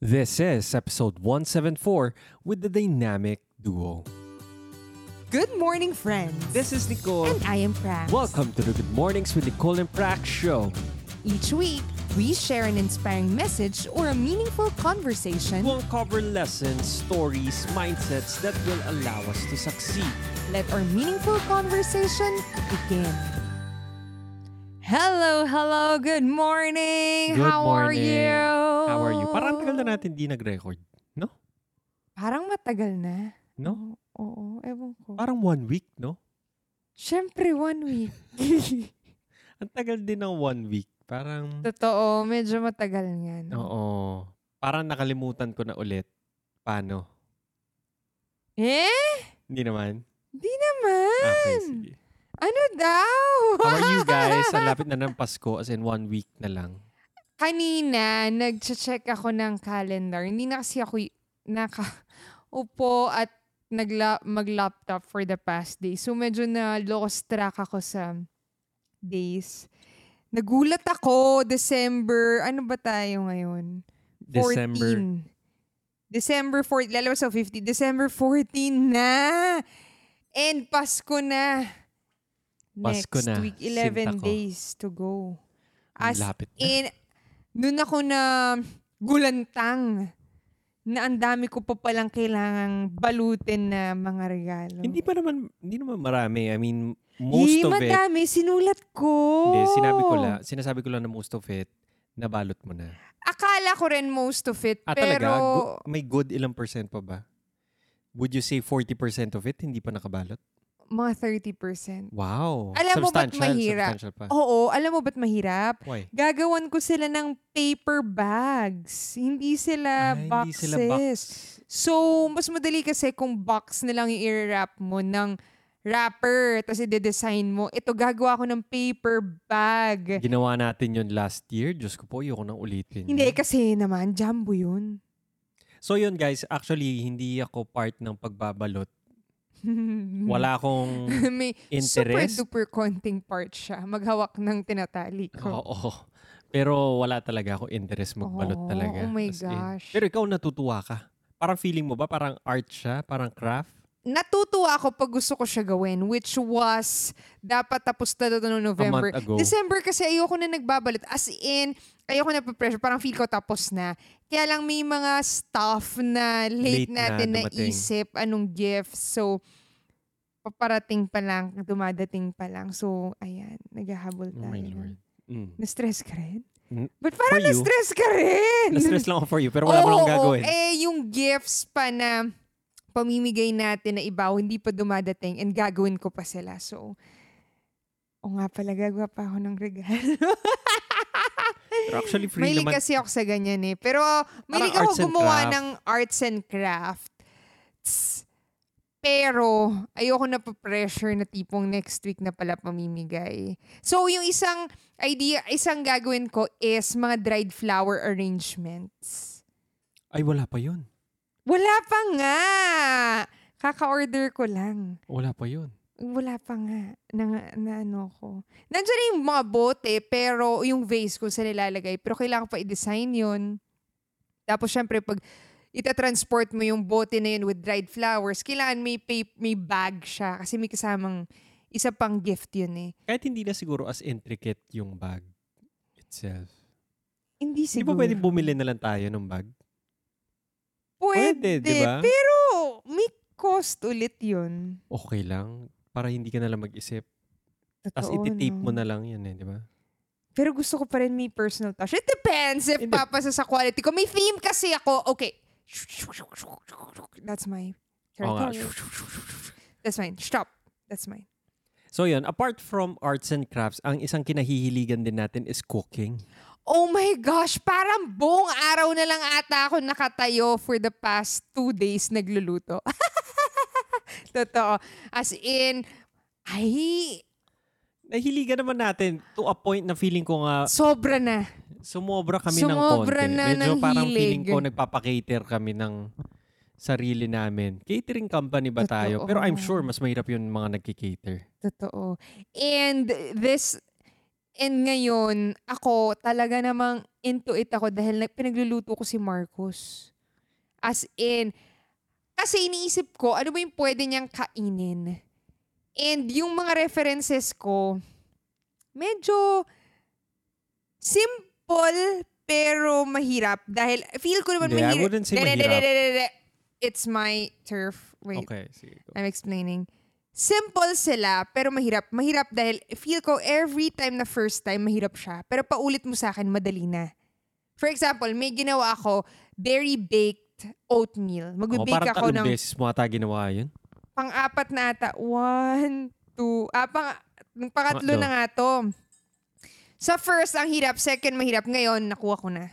This is episode 174 with the dynamic duo. Good morning, friends. This is Nicole. and I am Prax. Welcome to the Good Mornings with Nicole and Prax show. Each week, we share an inspiring message or a meaningful conversation. We'll cover lessons, stories, mindsets that will allow us to succeed. Let our meaningful conversation begin. Hello, hello, good morning. Good How are you? How are you? Parang tagal na natin di nag-record. No? Parang matagal na. No? Oo, oo, ewan ko. Parang one week, no? Siyempre, one week. Ang tagal din ng one week. Parang, Totoo, medyo matagal nga. No? oo. Parang nakalimutan ko na ulit. Paano? Eh? Hindi naman. Di naman. Okay, sige. Ano daw? How are you guys? Ang lapit na ng Pasko as in one week na lang. Kanina, nag-check ako ng calendar. Hindi na kasi ako y- naka-upo at nagla- mag-laptop for the past day. So medyo na lost track ako sa days. Nagulat ako, December, ano ba tayo ngayon? 14. December. December 14, lalabas sa 50. December 14 na! And Pasko na. Pasko Next na. week, Sinta 11 ko. days to go. As lapit na. in, nun ako na gulantang na ang dami ko pa palang kailangang balutin na mga regalo. Hindi pa naman, hindi naman marami. I mean, most Hindi, of it. madami. Sinulat ko. Hindi, sinabi ko lang, sinasabi ko lang na most of it, nabalot mo na. Akala ko rin most of it. Ah, pero, talaga? Gu- may good ilang percent pa ba? Would you say 40% of it hindi pa nakabalot? Mga 30%. Wow. Alam mo ba't mahirap? Oo, alam mo ba't mahirap? Why? Gagawan ko sila ng paper bags. Hindi Ah, sila hindi boxes. sila box. So, mas madali kasi kung box na lang i-wrap mo ng wrapper, tapos i-design mo. Ito, gagawa ko ng paper bag. Ginawa natin yun last year. Diyos ko po, ayoko nang ulitin. Hindi, yun. kasi naman, jumbo yun. So yun guys, actually, hindi ako part ng pagbabalot. Wala akong May super interest. duper konting part siya. Maghawak ng tinatali ko. Oo. Pero wala talaga ako interest magbalot Oh, talaga. oh my As in. gosh. Pero ikaw natutuwa ka. Parang feeling mo ba parang art siya? Parang craft? Natutuwa ako pag gusto ko siya gawin, which was, dapat tapos na ito noong November. Ago. December kasi ayoko na nagbabalot. As in, ayoko na pa-pressure. Parang feel ko tapos na. Kaya lang may mga stuff na late, Late na natin dumating. naisip anong gift. So, paparating pa lang, dumadating pa lang. So, ayan, naghahabol Oh my tayo. Lord. Mm. Na-stress ka rin? Mm, But parang For you. na-stress ka rin! Na-stress lang ako for you, pero wala mo lang gagawin. Eh, yung gifts pa na pamimigay natin na iba, hindi pa dumadating and gagawin ko pa sila. So, o nga pala, gagawa pa ako ng regalo. Pero actually, free Mahilig naman. kasi ako sa ganyan eh. Pero, mahilig Parang ako arts and gumawa craft. ng arts and craft. Pero, ayoko na pa-pressure na tipong next week na pala pamimigay. So, yung isang idea, isang gagawin ko is mga dried flower arrangements. Ay, wala pa yun. Wala pa nga. Kaka-order ko lang. Wala pa yun. Wala pa nga na, na ano ko. Nandiyan yung mga bote, pero yung vase ko sa nilalagay. Pero kailangan pa i-design yun. Tapos syempre, pag itatransport mo yung bote na yun with dried flowers, kailangan may, pap- may bag siya. Kasi may kasamang isa pang gift yun eh. Kahit hindi na siguro as intricate yung bag itself. Hindi Di siguro. ba pwedeng bumili na lang tayo ng bag? Pwede, Pwede, di ba? Pero may cost ulit yun. Okay lang. Para hindi ka na lang mag-isip. Tapos ititape mo no? na lang yan eh, di ba? Pero gusto ko pa rin may personal touch. It depends if Hindi. papasa sa quality ko. May theme kasi ako. Okay. That's my territory. That's mine. Stop. That's mine. So yun, apart from arts and crafts, ang isang kinahihiligan din natin is cooking. Oh my gosh, parang buong araw na lang ata ako nakatayo for the past two days nagluluto. Totoo. As in, ay, Nahiligan naman natin to a point na feeling ko nga sobra na. sumobra kami ng Sumobra konti. na Medyo ng parang hilig. feeling ko nagpapakater kami ng sarili namin. Catering company ba tayo? Totoo. Pero I'm sure mas mahirap yung mga nagki-cater. Totoo. And this, And ngayon, ako talaga namang into it ako dahil nag- pinagluluto ko si Marcos. As in, kasi iniisip ko, ano ba yung pwede niyang kainin? And yung mga references ko, medyo simple pero mahirap. Dahil feel ko naman Hindi, I mahirap. wouldn't say mahirap. It's my turf. Wait. Okay, sige. I'm explaining. Simple sila, pero mahirap. Mahirap dahil feel ko every time na first time, mahirap siya. Pero paulit mo sa akin, madali na. For example, may ginawa ako, berry baked oatmeal. Oh, Magbe-bake ako ng beses mo ata ginawa yun. pang-apat na ata. One, two, ah, pang, pangatlo Pangatlo. na nga to. Sa first, ang hirap. Second, mahirap. Ngayon, nakuha ko na.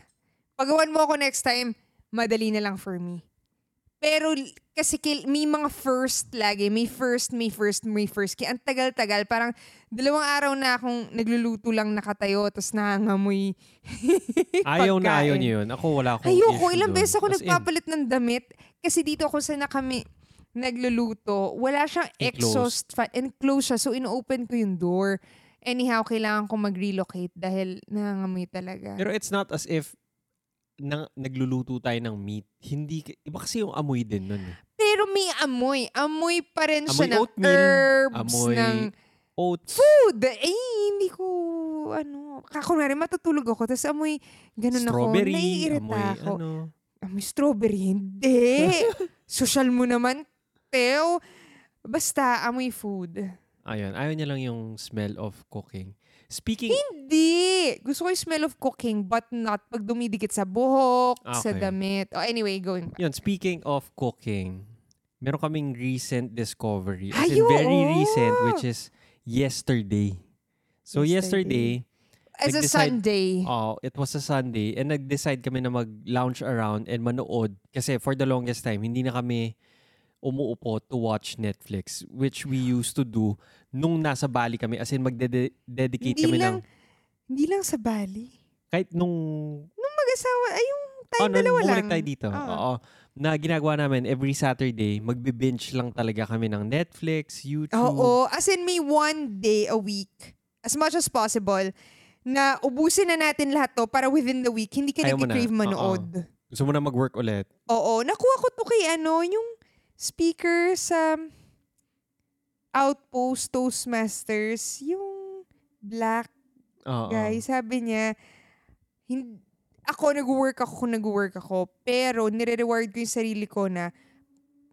Pagawan mo ako next time, madali na lang for me. Pero kasi kil- may mga first lagi. May first, may first, may first. Kaya ang tagal-tagal. Parang dalawang araw na akong nagluluto lang nakatayo tapos nangangamoy Ayaw na ayaw niyo yun. Ako wala akong Ayoko, issue ilang beses ako As in, nagpapalit ng damit. Kasi dito kung saan na kami nagluluto, wala siyang Enclosed. exhaust fan. Enclosed siya. So, ino-open ko yung door. Anyhow, kailangan ko mag-relocate dahil nangangamoy talaga. Pero it's not as if nang, nagluluto tayo ng meat. Hindi, iba kasi yung amoy din nun. eh. Pero may amoy. Amoy pa rin siya Amoy ng oatmeal, herbs, amoy ng Oats. food. Eh, hindi ko, ano, kakunwari matutulog ako, tapos amoy, ganun ako. strawberry. Naiirita Amoy, ako. ano. Amoy strawberry, hindi. Social mo naman, Teo. Basta, amoy food. Ayun, ayaw niya lang yung smell of cooking. Speaking, Hindi! Gusto ko yung smell of cooking, but not pag dumidikit sa buhok, sa Okay. damit. Oh, anyway, going back. yun, speaking of cooking, meron kaming recent discovery. As Ay, in, very oo! recent, which is yesterday. So, Yesterday. yesterday, As a Sunday. Oh, it was a Sunday and nag-decide kami na mag-lounge around and manood kasi for the longest time hindi na kami umuupo to watch Netflix which we used to do nung nasa Bali kami as in magde-dedicate kami lang, ng hindi lang sa Bali. kahit nung Mag-asawa, ay yung tayo oh, nung dalawa bumalik lang. tayo dito. Oo. Oo. Na ginagawa namin every Saturday, magbe-binge lang talaga kami ng Netflix, YouTube. Oo, as in may one day a week, as much as possible, na ubusin na natin lahat to para within the week, hindi ka Ayaw mo na. nag-crave manood. Gusto mo na mag-work ulit? Oo, nakuha ko to kay ano, yung speaker sa Outpost Toastmasters, yung black Oo. guy, sabi niya, hin- ako nag-work ako kung nag-work ako, pero nire-reward ko yung sarili ko na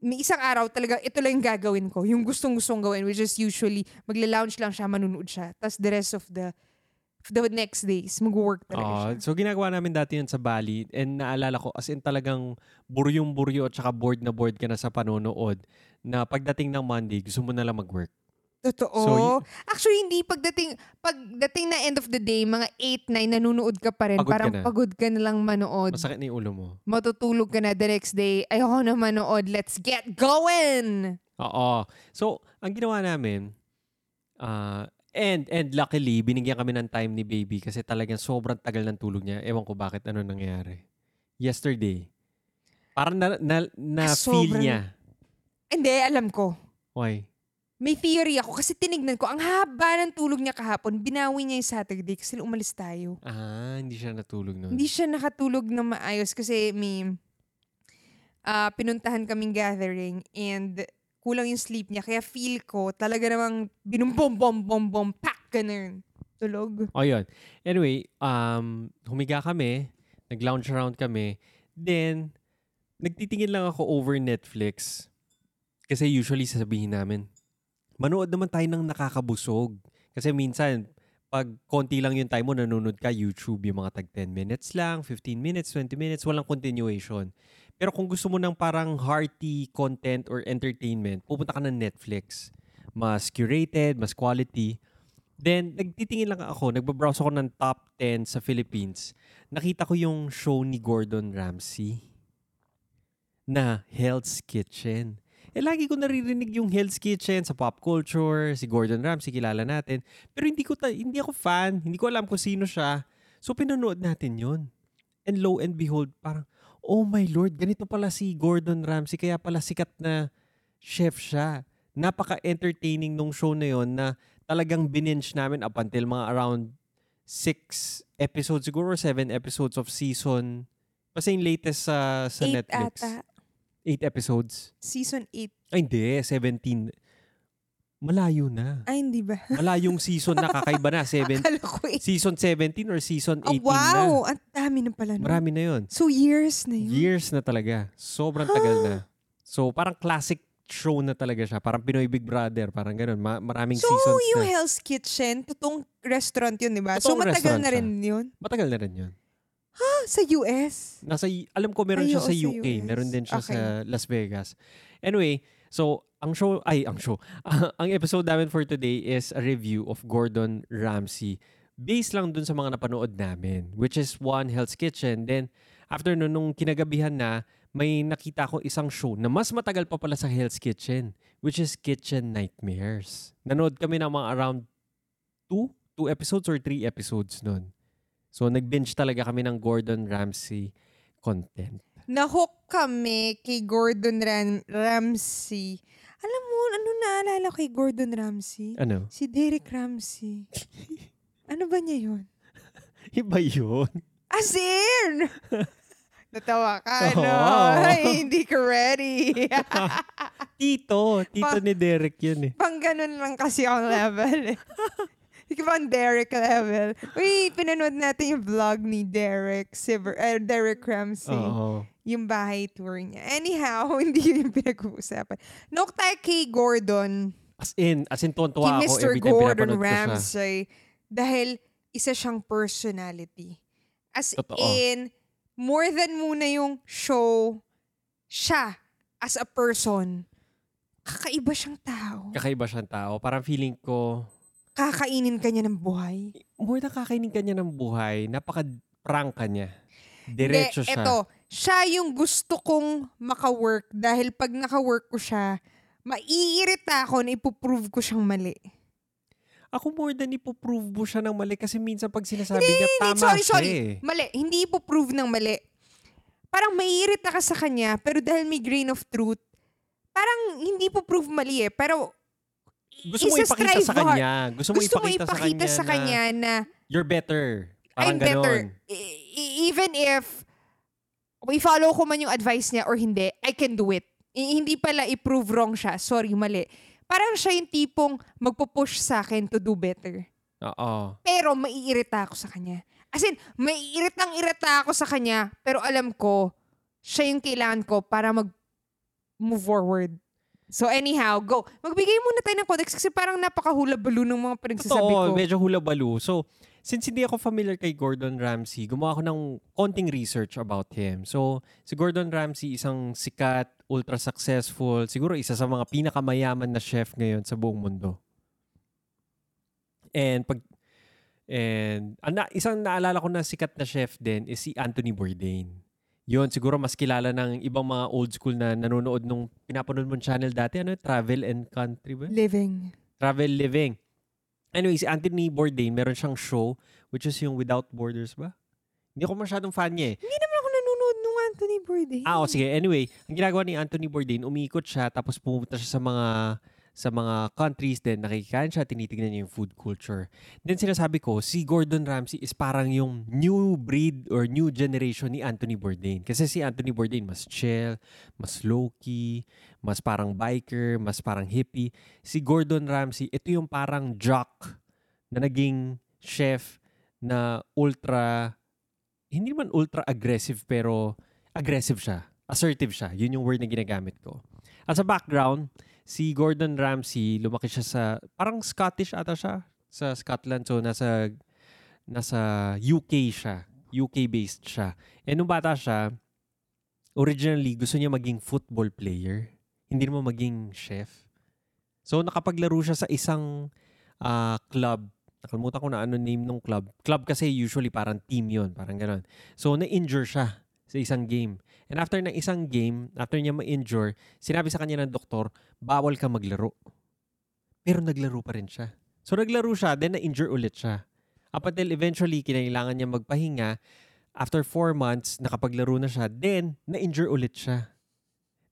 may isang araw talaga, ito lang yung gagawin ko. Yung gustong-gustong gawin, which is usually, magla-lounge lang siya, manunood siya. Tapos the rest of the the next days, mag-work talaga Oo. siya. so ginagawa namin dati yun sa Bali and naalala ko as in talagang buryong-buryo at saka bored na bored ka na sa panonood na pagdating ng Monday gusto mo na lang mag-work. Totoo. So, y- Actually, hindi. Pagdating, pagdating na end of the day, mga 8-9, nanunood ka pa rin. Pagod ka Parang na. pagod ka na lang manood. Masakit na yung ulo mo. Matutulog ka na the next day. Ayoko na manood. Let's get going! Oo. So, ang ginawa namin, ah, and, and luckily, binigyan kami ng time ni baby kasi talagang sobrang tagal ng tulog niya. Ewan ko bakit ano nangyari. Yesterday. Parang na, na, na Ah, feel sobrang- niya. Hindi, alam ko. Why? May theory ako kasi tinignan ko, ang haba ng tulog niya kahapon, binawi niya yung Saturday kasi umalis tayo. Ah, hindi siya natulog noon. Hindi siya nakatulog na maayos kasi may ah, pinuntahan kaming gathering and kulang yung sleep niya. Kaya feel ko talaga namang binumbom-bom-bom-bom, pak, ganun. Tulog. O yun. Anyway, um, humiga kami, nag-lounge around kami, then, nagtitingin lang ako over Netflix. Kasi usually sasabihin namin, manood naman tayo ng nakakabusog. Kasi minsan, pag konti lang yung time mo, nanonood ka YouTube, yung mga tag 10 minutes lang, 15 minutes, 20 minutes, walang continuation. Pero kung gusto mo ng parang hearty content or entertainment, pupunta ka ng Netflix. Mas curated, mas quality. Then, nagtitingin lang ako, nagbabrowse ako ng top 10 sa Philippines. Nakita ko yung show ni Gordon Ramsay na Hell's Kitchen. Eh, lagi ko naririnig yung Hell's Kitchen sa pop culture, si Gordon Ramsay, kilala natin. Pero hindi ko ta- hindi ako fan, hindi ko alam kung sino siya. So, pinanood natin yon And lo and behold, parang, oh my Lord, ganito pala si Gordon Ramsay, kaya pala sikat na chef siya. Napaka-entertaining nung show na yon na talagang binenge namin up until mga around six episodes siguro or seven episodes of season basta yung latest sa sa Eight Netflix. ata. Eight episodes. Season 8. Ay, hindi. 17. Malayo na. Ay, hindi ba? Malayong season na. Kakaiba na. Seven, Akala ko eh. season 17 or season 18 Oh, na. wow! Ang dami na pala. nun. Marami na yun. So, years na yun. Years na talaga. Sobrang tagal na. So, parang classic show na talaga siya. Parang Pinoy Big Brother. Parang ganun. Ma- maraming So, seasons yung na. Hell's Kitchen, totoong restaurant yun, di ba? So, matagal na siya. rin yun. Matagal na rin yun. Ah, sa US? Nasa, alam ko meron Ay, siya sa sa UK. US. Meron din siya Okay. sa Las Vegas. Anyway, so, ang show, ay, ang show. ang episode namin for today is a review of Gordon Ramsay. Based lang dun sa mga napanood namin, which is one Hell's Kitchen. Then, after nun, nung kinagabihan na, may nakita ko isang show na mas matagal pa pala sa Hell's Kitchen, which is Kitchen Nightmares. Nanood kami ng mga around two, two episodes or three episodes nun. So, nag-binge talaga kami ng Gordon Ramsay content. Nahook kami kay Gordon Ram- Ramsay. Alam mo, ano naalala kay Gordon Ramsay? Ano? Si Derek Ramsay. ano ba niya yun? Iba yun. As in! Natawa ka, Oo. no? Ay, hindi ka ready. Tito. Tito Pa- ni Derek yun eh. Pang ganun lang kasi ang level eh. Ka pang Derek level. Uy, pinanood natin yung vlog ni Derek, Siver, eh, Derek Ramsey. Oo. Yung bahay tour niya. Anyhow, hindi yun yung pinag-uusapan. Nook tayo kay Gordon, As in, as in tuwan-tuwa ako Mr. every time Gordon pinapanood ko siya. Ramsay dahil isa siyang personality. As Totoo. in, more than muna yung show, siya as a person, kakaiba siyang tao. Kakaiba siyang tao. Parang feeling ko, Kakainin ka niya ng buhay. more na kakainin ka niya ng buhay, napaka-prank ka niya. Diretso Hindi, siya. Eto, siya yung gusto kong maka-work dahil pag naka-work ko siya, maiirita ako na ipoprove ko siyang mali. Ako more than ipoprove mo siya ng mali kasi minsan pag sinasabi niya, Hindi, tama sorry, siya sorry. eh. Mali. Hindi ipoprove ng mali. Parang maiirita ka sa kanya, pero dahil may grain of truth, parang hindi po prove mali eh. Pero Gusto mo ipakita sa kanya. Gusto mo gusto mo ipakita, ipakita sa kanya, na, na, you're better. Parang I'm better. ganon. E- e- even if i-follow ko man yung advice niya or hindi, I can do it. I- hindi pala i-prove wrong siya. Sorry, mali. Parang siya yung tipong magpo-push sa akin to do better. Oo. Pero maiirita ako sa kanya. As in, maiiritang irita ako sa kanya, pero alam ko, siya yung kailangan ko para mag move forward. So anyhow, go. Magbigay muna tayo ng context kasi parang napakahula-balo ng mga pinagsasabi Totoo, ko. medyo hula-balo. So, since hindi ako familiar kay Gordon Ramsay, gumawa ako ng konting research about him. So, si Gordon Ramsay, isang sikat, ultra-successful, siguro isa sa mga pinakamayaman na chef ngayon sa buong mundo. And pag and ang na, isang naalala ko na sikat na chef din is si Anthony Bourdain. Yun, siguro mas kilala ng ibang mga old school na nanonood nung pinapanood mong channel dati. Ano, Travel and Country ba? Living. Travel Living. Anyway, si Anthony Bourdain, meron siyang show, which is yung Without Borders ba? Hindi ako masyadong fan niya eh. Hindi naman ako nanonood nung Anthony Bourdain. Ah, o sige. Anyway, ang ginagawa ni Anthony Bourdain, umiikot siya, tapos pumunta siya sa mga sa mga countries din, nakikain siya, tinitignan niya yung food culture. Then sinasabi ko, si Gordon Ramsay is parang yung new breed or new generation ni Anthony Bourdain. Kasi si Anthony Bourdain mas chill, mas low-key, mas parang biker, mas parang hippie. Si Gordon Ramsay, ito yung parang jock na naging chef na ultra, hindi man ultra aggressive pero aggressive siya. Assertive siya. Yun yung word na ginagamit ko. At sa background, si Gordon Ramsay, lumaki siya sa, parang Scottish ata siya. Sa Scotland. So, nasa, nasa UK siya. UK-based siya. And nung bata siya, originally, gusto niya maging football player. Hindi naman maging chef. So, nakapaglaro siya sa isang ah, club. Nakalimutan ko na ano name ng club. Club kasi usually parang team yon Parang ganon. So, na-injure siya sa isang game. And after ng isang game, after niya ma-injure, sinabi sa kanya ng doktor, bawal ka maglaro. Pero naglaro pa rin siya. So naglaro siya, then na-injure ulit siya. Up until eventually, kinailangan niya magpahinga. After four months, nakapaglaro na siya, then na-injure ulit siya.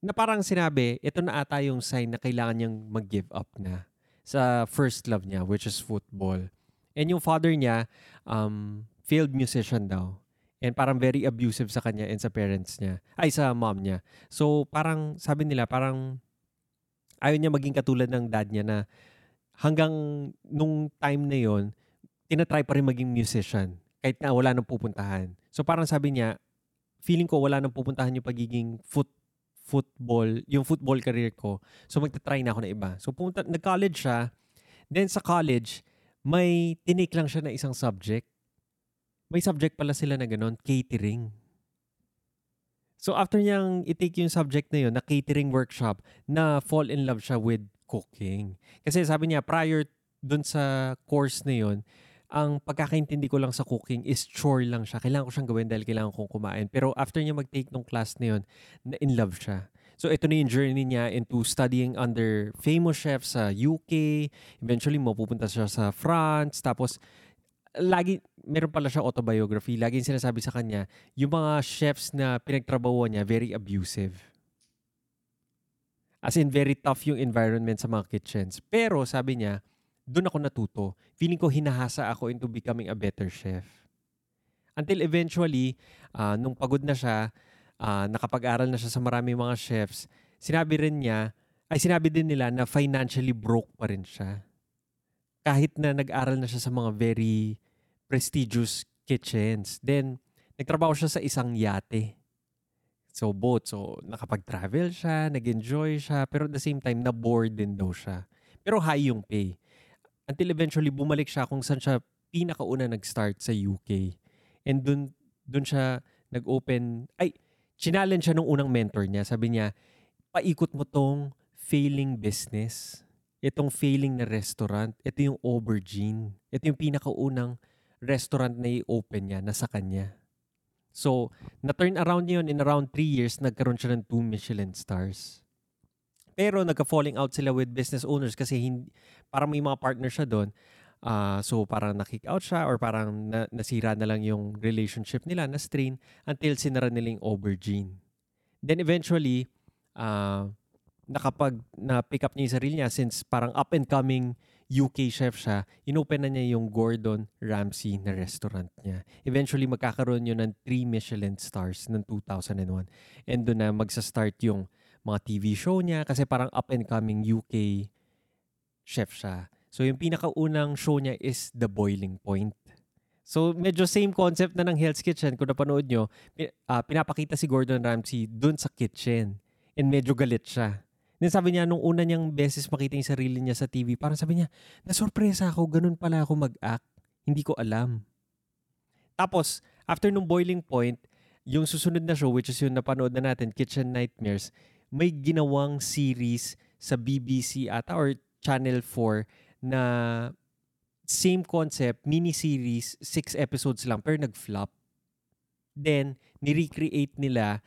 Na parang sinabi, ito na ata yung sign na kailangan niyang mag-give up na sa first love niya, which is football. And yung father niya, um, failed musician daw. And parang very abusive sa kanya and sa parents niya. Ay, sa mom niya. So, parang, sabi nila, parang ayaw niya maging katulad ng dad niya na hanggang nung time na yon tinatry pa rin maging musician kahit na wala nang pupuntahan. So parang sabi niya, feeling ko wala nang pupuntahan yung pagiging foot football, yung football career ko. So magta-try na ako na iba. So pumunta, nag-college siya. Then sa college, may tinake lang siya na isang subject. May subject pala sila na ganun, catering. So after niyang i-take yung subject na yun, na catering workshop, na fall in love siya with cooking. Kasi sabi niya, prior dun sa course na yun, ang pagkakaintindi ko lang sa cooking is chore lang siya. Kailangan ko siyang gawin dahil kailangan kong kumain. Pero after niya mag-take ng class na yun, na in love siya. So ito na yung journey niya into studying under famous chefs sa UK. Eventually, mapupunta siya sa France. Tapos, lagi, meron pala siya autobiography. Laging sinasabi sa kanya, yung mga chefs na pinagtrabaho niya, very abusive. As in, very tough yung environment sa mga kitchens. Pero sabi niya, doon ako natuto. Feeling ko hinahasa ako into becoming a better chef. Until eventually, uh, nung pagod na siya, uh, nakapag-aral na siya sa maraming mga chefs, sinabi rin niya, ay sinabi din nila na financially broke pa rin siya. Kahit na nag-aral na siya sa mga very prestigious kitchens. Then, nagtrabaho siya sa isang yate. So, boat. So, nakapag-travel siya, nag-enjoy siya, pero at the same time, na-bored din daw siya. Pero high yung pay. Until eventually bumalik siya kung saan siya pinakauna nag-start sa UK. And dun, dun siya nag-open, ay, challenge siya nung unang mentor niya. Sabi niya, paikot mo tong failing business. Itong failing na restaurant. Ito yung aubergine. Ito yung pinakaunang restaurant na i-open niya na sa kanya. So, na-turn around niya yun in around 3 years, nagkaroon siya ng 2 Michelin stars. Pero nagka-falling out sila with business owners kasi hindi, parang may mga partner siya doon. Uh, so parang na-kick out siya or parang na, nasira na lang yung relationship nila, na strain until sinara nila yung aubergine. Then eventually, uh, nakapag na-pick up niya yung sarili niya since parang up and coming UK chef siya, inopen na niya yung Gordon Ramsay na restaurant niya. Eventually, magkakaroon yun ng 3 Michelin stars ng 2001. And doon na magsa-start yung mga TV show niya kasi parang up and coming UK chef siya. So yung pinakaunang show niya is The Boiling Point. So medyo same concept na ng Hell's Kitchen kung napanood nyo. Uh, pinapakita si Gordon Ramsay dun sa kitchen. And medyo galit siya. Then sabi niya, nung una niyang beses makita yung sarili niya sa TV, parang sabi niya, nasorpresa ako, ganun pala ako mag-act. Hindi ko alam. Tapos, after nung boiling point, yung susunod na show, which is yung napanood na natin, Kitchen Nightmares, may ginawang series sa BBC ata or Channel 4 na same concept, mini-series, six episodes lang, pero nag-flop. Then, ni-recreate nila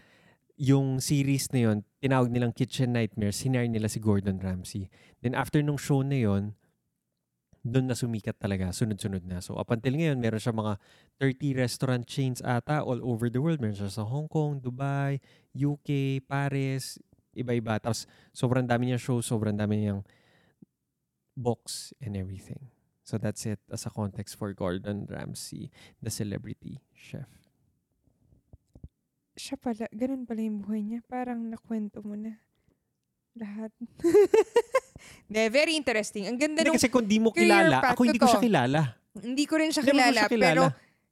yung series na yon tinawag nilang Kitchen Nightmares, hinire nila si Gordon Ramsay. Then after nung show na yon doon na sumikat talaga, sunod-sunod na. So up until ngayon, meron siya mga 30 restaurant chains ata all over the world. Meron siya sa Hong Kong, Dubai, UK, Paris, iba-iba. Tapos, sobrang dami niyang show, sobrang dami niyang box and everything. So that's it as a context for Gordon Ramsay, the celebrity chef. Siya pala, ganun pala yung buhay niya. Parang nakwento mo na lahat. De, very interesting. Ang ganda nung Kasi kung di mo kilala, ako hindi ko siya kilala. Hindi ko rin siya kilala, siya kilala. pero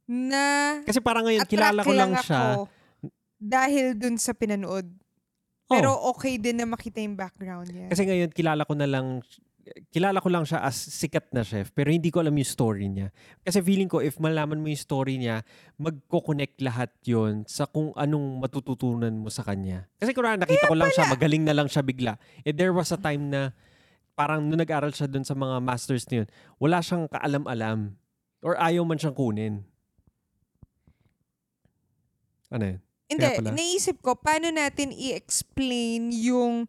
na Kasi parang ngayon, kilala ko lang, lang siya. dahil dun sa pinanood pero oh. okay din na makita yung background niya. Kasi ngayon, kilala ko na lang, kilala ko lang siya as sikat na chef, pero hindi ko alam yung story niya. Kasi feeling ko, if malaman mo yung story niya, magko-connect lahat yon sa kung anong matututunan mo sa kanya. Kasi kung nakita ko lang siya, magaling na lang siya bigla. Eh, there was a time na parang nung nag-aral siya dun sa mga masters niyon, wala siyang kaalam-alam. Or ayaw man siyang kunin. Ano yun? Hindi, naisip ko, paano natin i-explain yung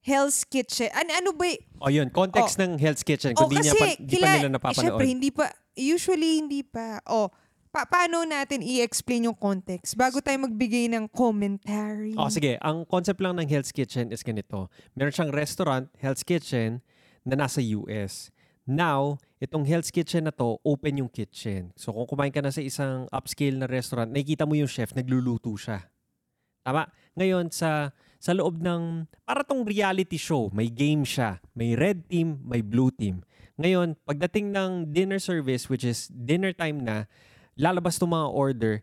Hell's Kitchen? Ano, ano ba y- O oh, yun, context oh. ng Hell's Kitchen. Kung oh, di, niya pa, di kila, pa nila napapanood. Siyempre, hindi pa, usually hindi pa. Oh, pa- paano natin i-explain yung context bago tayo magbigay ng commentary? Oh, sige. Ang concept lang ng Hell's Kitchen is ganito. Meron siyang restaurant, Hell's Kitchen, na nasa US. Now, itong Hell's Kitchen na to, open yung kitchen. So kung kumain ka na sa isang upscale na restaurant, nakikita mo yung chef, nagluluto siya. Tama? Ngayon, sa sa loob ng, para tong reality show, may game siya. May red team, may blue team. Ngayon, pagdating ng dinner service, which is dinner time na, lalabas tong mga order,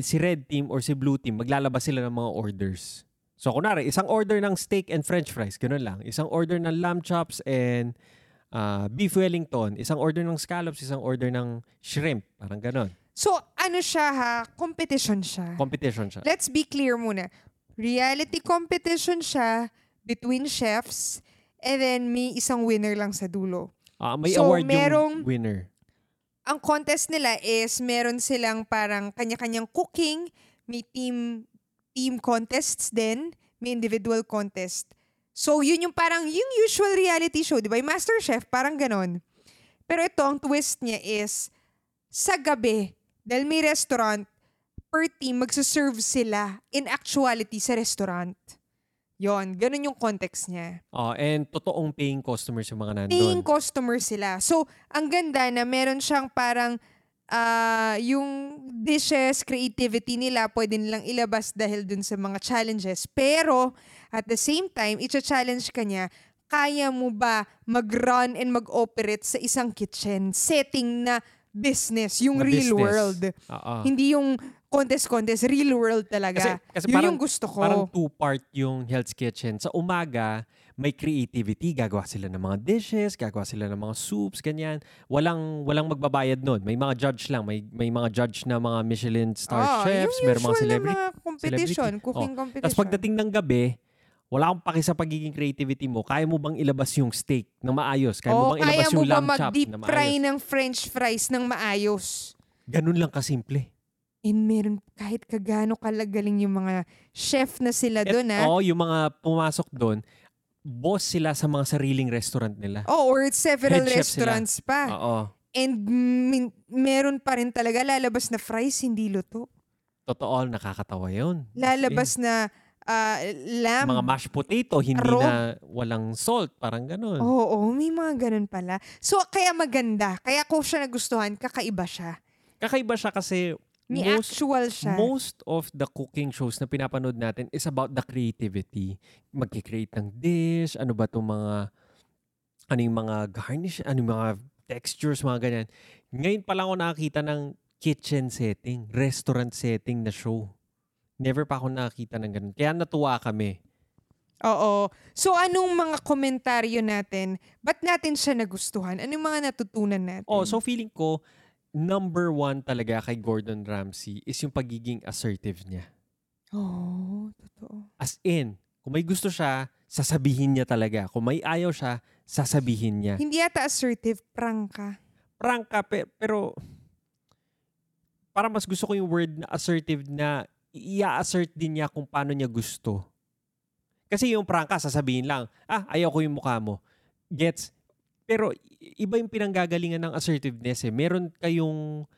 si red team or si blue team, maglalabas sila ng mga orders. So, kunwari, isang order ng steak and french fries, ganun lang. Isang order ng lamb chops and uh, beef wellington. Isang order ng scallops, isang order ng shrimp. Parang ganun. So, ano siya ha? Competition siya. Competition siya. Let's be clear muna. Reality competition siya between chefs and then may isang winner lang sa dulo. Ah, may So, award merong- yung winner. Ang contest nila is meron silang parang kanya-kanyang cooking, may team team contests din, may individual contest. So, yun yung parang yung usual reality show, di ba? Yung Master Chef, parang ganon. Pero ito, ang twist niya is, sa gabi, dahil may restaurant, per team, magsaserve sila in actuality sa restaurant. Yon, ganun yung context niya. Oh, and totoong paying customers yung mga nandun. Paying customer sila. So, ang ganda na meron siyang parang ah, yung dishes, creativity nila, pwede nilang ilabas dahil dun sa mga challenges. Pero, at the same time, i-challenge ka niya, kaya mo ba mag-run and mag-operate sa isang kitchen setting na business, yung Na real business. world. Oo. Hindi yung contest-contest, real world talaga. Kasi- kasi Yun parang- yung gusto ko. Parang two-part yung Hell's Kitchen. Sa umaga, may creativity. Gagawa sila ng mga dishes, gagawa sila ng mga soups, ganyan. Walang walang magbabayad nun. May mga judge lang. May, may mga judge na mga Michelin star Ah, chefs, yung meron mga celebrity. mga competition, celebrity. cooking Oh, competition. Tapos pagdating ng gabi, wala akong paki sa pagiging creativity mo. Kaya mo bang ilabas yung steak ng maayos? Kaya mo Oo, bang ilabas kaya mo yung lamb chop mag-deep na fry maayos? ng french fries ng maayos? Ganun lang kasimple. And meron kahit kagano kalagaling yung mga chef na sila doon ha. Oo, yung mga pumasok doon, boss sila sa mga sariling restaurant nila. Oh, or several Head restaurants pa. Oo. And min- meron pa rin talaga lalabas na fries hindi luto. Totoo, nakakatawa yun. Lalabas na ah, lamb. mga mashed potato, hindi Raw. na walang salt, parang ganun. Oo, may mga ganun pala. So, kaya maganda. Kaya ko siya nagustuhan, kakaiba siya. Kakaiba siya kasi May most, actual siya. most of the cooking shows na pinapanood natin is about the creativity. Magkikreate ng dish, ano ba itong mga, ano yung mga garnish, ano yung mga textures, mga ganyan. Ngayon pa lang ako nakakita ng kitchen setting, restaurant setting na show. Never pa ako nakakita ng ganun. Kaya natuwa kami. Oo. So, anong mga komentaryo natin? Ba't natin siya nagustuhan? Anong mga natutunan natin? Oh, so feeling ko, number one talaga kay Gordon Ramsay is yung pagiging assertive niya. Oo, totoo. As in, kung may gusto siya, sasabihin niya talaga. Kung may ayaw siya, sasabihin niya. Hindi yata assertive, prangka. Prank ka, pe- pero para mas gusto ko yung word na assertive na i-assert din niya kung paano niya gusto. Kasi yung prank ka, sasabihin lang, ah, ayaw ko yung mukha mo. Gets? Pero iba yung pinanggagalingan ng assertiveness eh. Meron kayong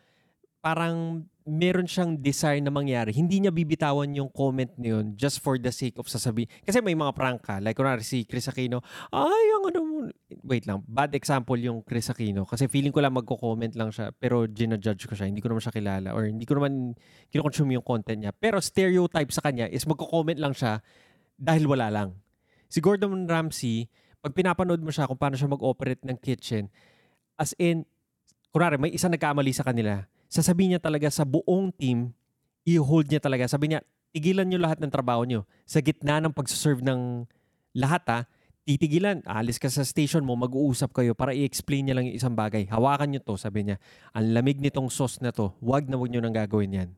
parang meron siyang desire na mangyari. Hindi niya bibitawan yung comment na yun just for the sake of sasabihin. Kasi may mga prank ka. Like, kunwari si Chris Aquino, ay, ang ano mo. Wait lang, bad example yung Chris Aquino. Kasi feeling ko lang magko-comment lang siya, pero ginajudge ko siya. Hindi ko naman siya kilala or hindi ko naman kinoconsume yung content niya. Pero stereotype sa kanya is magko-comment lang siya dahil wala lang. Si Gordon Ramsay, pag pinapanood mo siya kung paano siya mag-operate ng kitchen, as in, kunwari, may isa nagkamali sa kanila, sasabihin niya talaga sa buong team, i-hold niya talaga. Sabi niya, tigilan niyo lahat ng trabaho niyo. Sa gitna ng pagsaserve ng lahat ha, titigilan, alis ka sa station mo, mag-uusap kayo para i-explain niya lang yung isang bagay. Hawakan niyo to, sabi niya. Ang lamig nitong sauce na to, wag na wag niyo nang gagawin yan.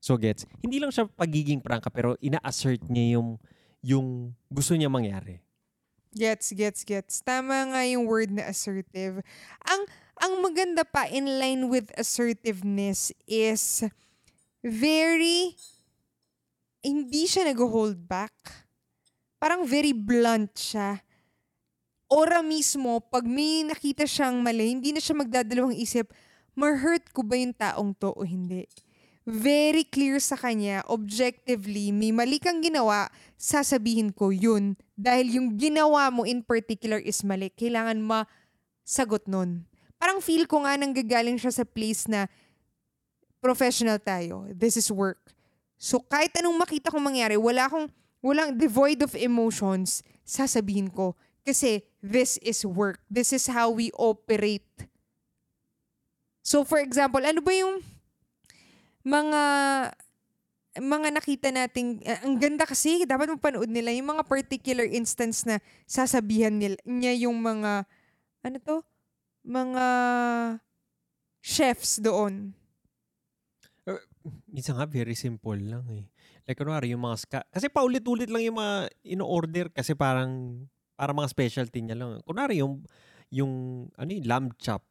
So gets, hindi lang siya pagiging prangka pero ina-assert niya yung yung gusto niya mangyari. Gets, gets, gets. Tama nga yung word na assertive. Ang ang maganda pa in line with assertiveness is very hindi siya nag-hold back. Parang very blunt siya. Ora mismo, pag may nakita siyang mali, hindi na siya magdadalawang isip, ma-hurt ko ba yung taong to o hindi? Very clear sa kanya, objectively, may mali kang ginawa, sasabihin ko yun. Dahil yung ginawa mo in particular is mali. Kailangan ma sagot nun. Parang feel ko nga nanggagaling siya sa place na professional tayo. This is work. So kahit anong makita kong mangyari, wala akong, walang devoid of emotions, sasabihin ko. Kasi this is work. This is how we operate. So for example, ano ba yung mga mga nakita nating uh, ang ganda kasi dapat mapanood nila yung mga particular instance na sasabihan nila niya yung mga ano to mga chefs doon minsan nga very simple lang eh. Like kunwari yung mga ska- kasi paulit-ulit lang yung mga ino-order kasi parang para mga specialty niya lang. Kunwari yung yung ano yung lamb chop.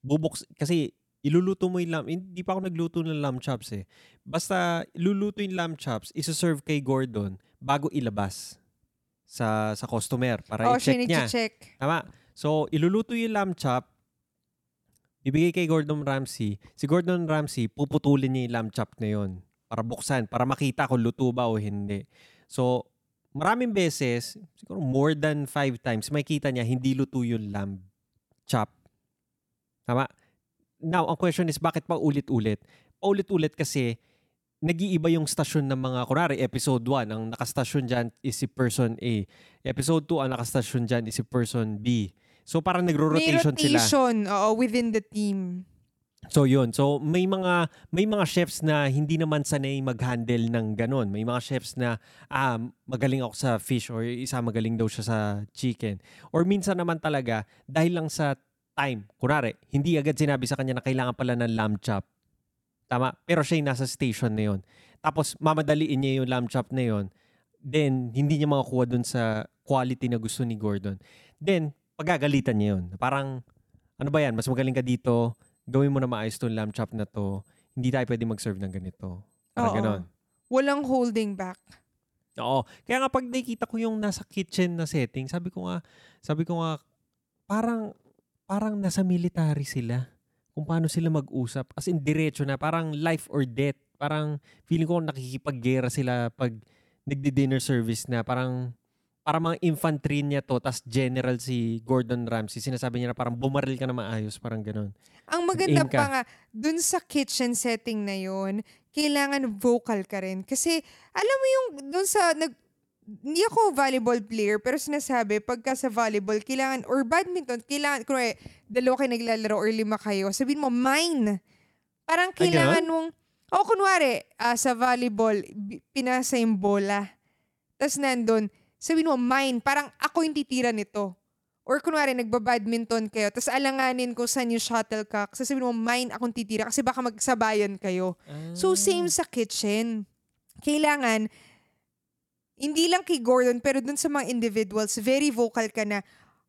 Bubuks kasi iluluto mo yung lamb. Hindi pa ako nagluto ng lamb chops eh. Basta iluluto yung lamb chops, isa-serve kay Gordon bago ilabas sa sa customer para oh, i-check niya. check Tama. So iluluto yung lamb chop, ibigay kay Gordon Ramsay, si Gordon Ramsay, puputulin niya yung lamb chop na yon para buksan, para makita kung luto ba o hindi. So, maraming beses, siguro more than five times, makita niya hindi luto yung lamb chop. Tama? Now, ang question is, bakit pa ulit-ulit? Paulit-ulit kasi, nag-iiba yung stasyon ng mga, kunwari, episode 1, ang nakastasyon dyan is si person A. Episode 2, ang nakastasyon dyan is si person B. So parang nagro-rotation may rotation, sila. oo, within the team. So yun. So may mga may mga chefs na hindi naman sanay mag-handle ng ganun. May mga chefs na ah, magaling ako sa fish or isa magaling daw siya sa chicken. Or minsan naman talaga dahil lang sa time. Kunwari, hindi agad sinabi sa kanya na kailangan pala ng lamb chop. Tama? Pero siya yung nasa station na yun. Tapos mamadaliin niya yung lamb chop na yun. Then, hindi niya makakuha dun sa quality na gusto ni Gordon. Then, pagagalitan niya yun. Parang, ano ba yan, mas magaling ka dito, gawin mo na maayos tong lamb chop na to, hindi tayo pwede mag-serve ng ganito. Parang Oo. ganon. Walang holding back. Oo. Kaya nga pag nakikita ko yung nasa kitchen na setting, sabi ko nga, sabi ko nga, parang, parang nasa military sila. Kung paano sila mag-usap. As in, diretso na. Parang life or death. Parang feeling ko nakikipag-gera sila pag nagdi-dinner service na. Parang para mga infantry niya to, tas general si Gordon Ramsay, sinasabi niya na parang bumaril ka na maayos, parang ganun. Ang maganda pa nga, dun sa kitchen setting na yon kailangan vocal ka rin. Kasi, alam mo yung, dun sa, nag, hindi ako volleyball player, pero sinasabi, pagka sa volleyball, kailangan, or badminton, kailangan, kung dalawa kayo naglalaro or lima kayo, sabihin mo, mine. Parang kailangan Ay, mong, o oh, kunwari, uh, sa volleyball, pinasa yung bola. Tapos nandun, sabihin mo, mine, parang ako yung titira nito. Or kunwari, nagba-badminton kayo, tapos alanganin ko saan yung shuttlecock. Sasabihin mo, mine, akong titira kasi baka magsabayan kayo. Ah. So, same sa kitchen. Kailangan, hindi lang kay Gordon, pero dun sa mga individuals, very vocal ka na,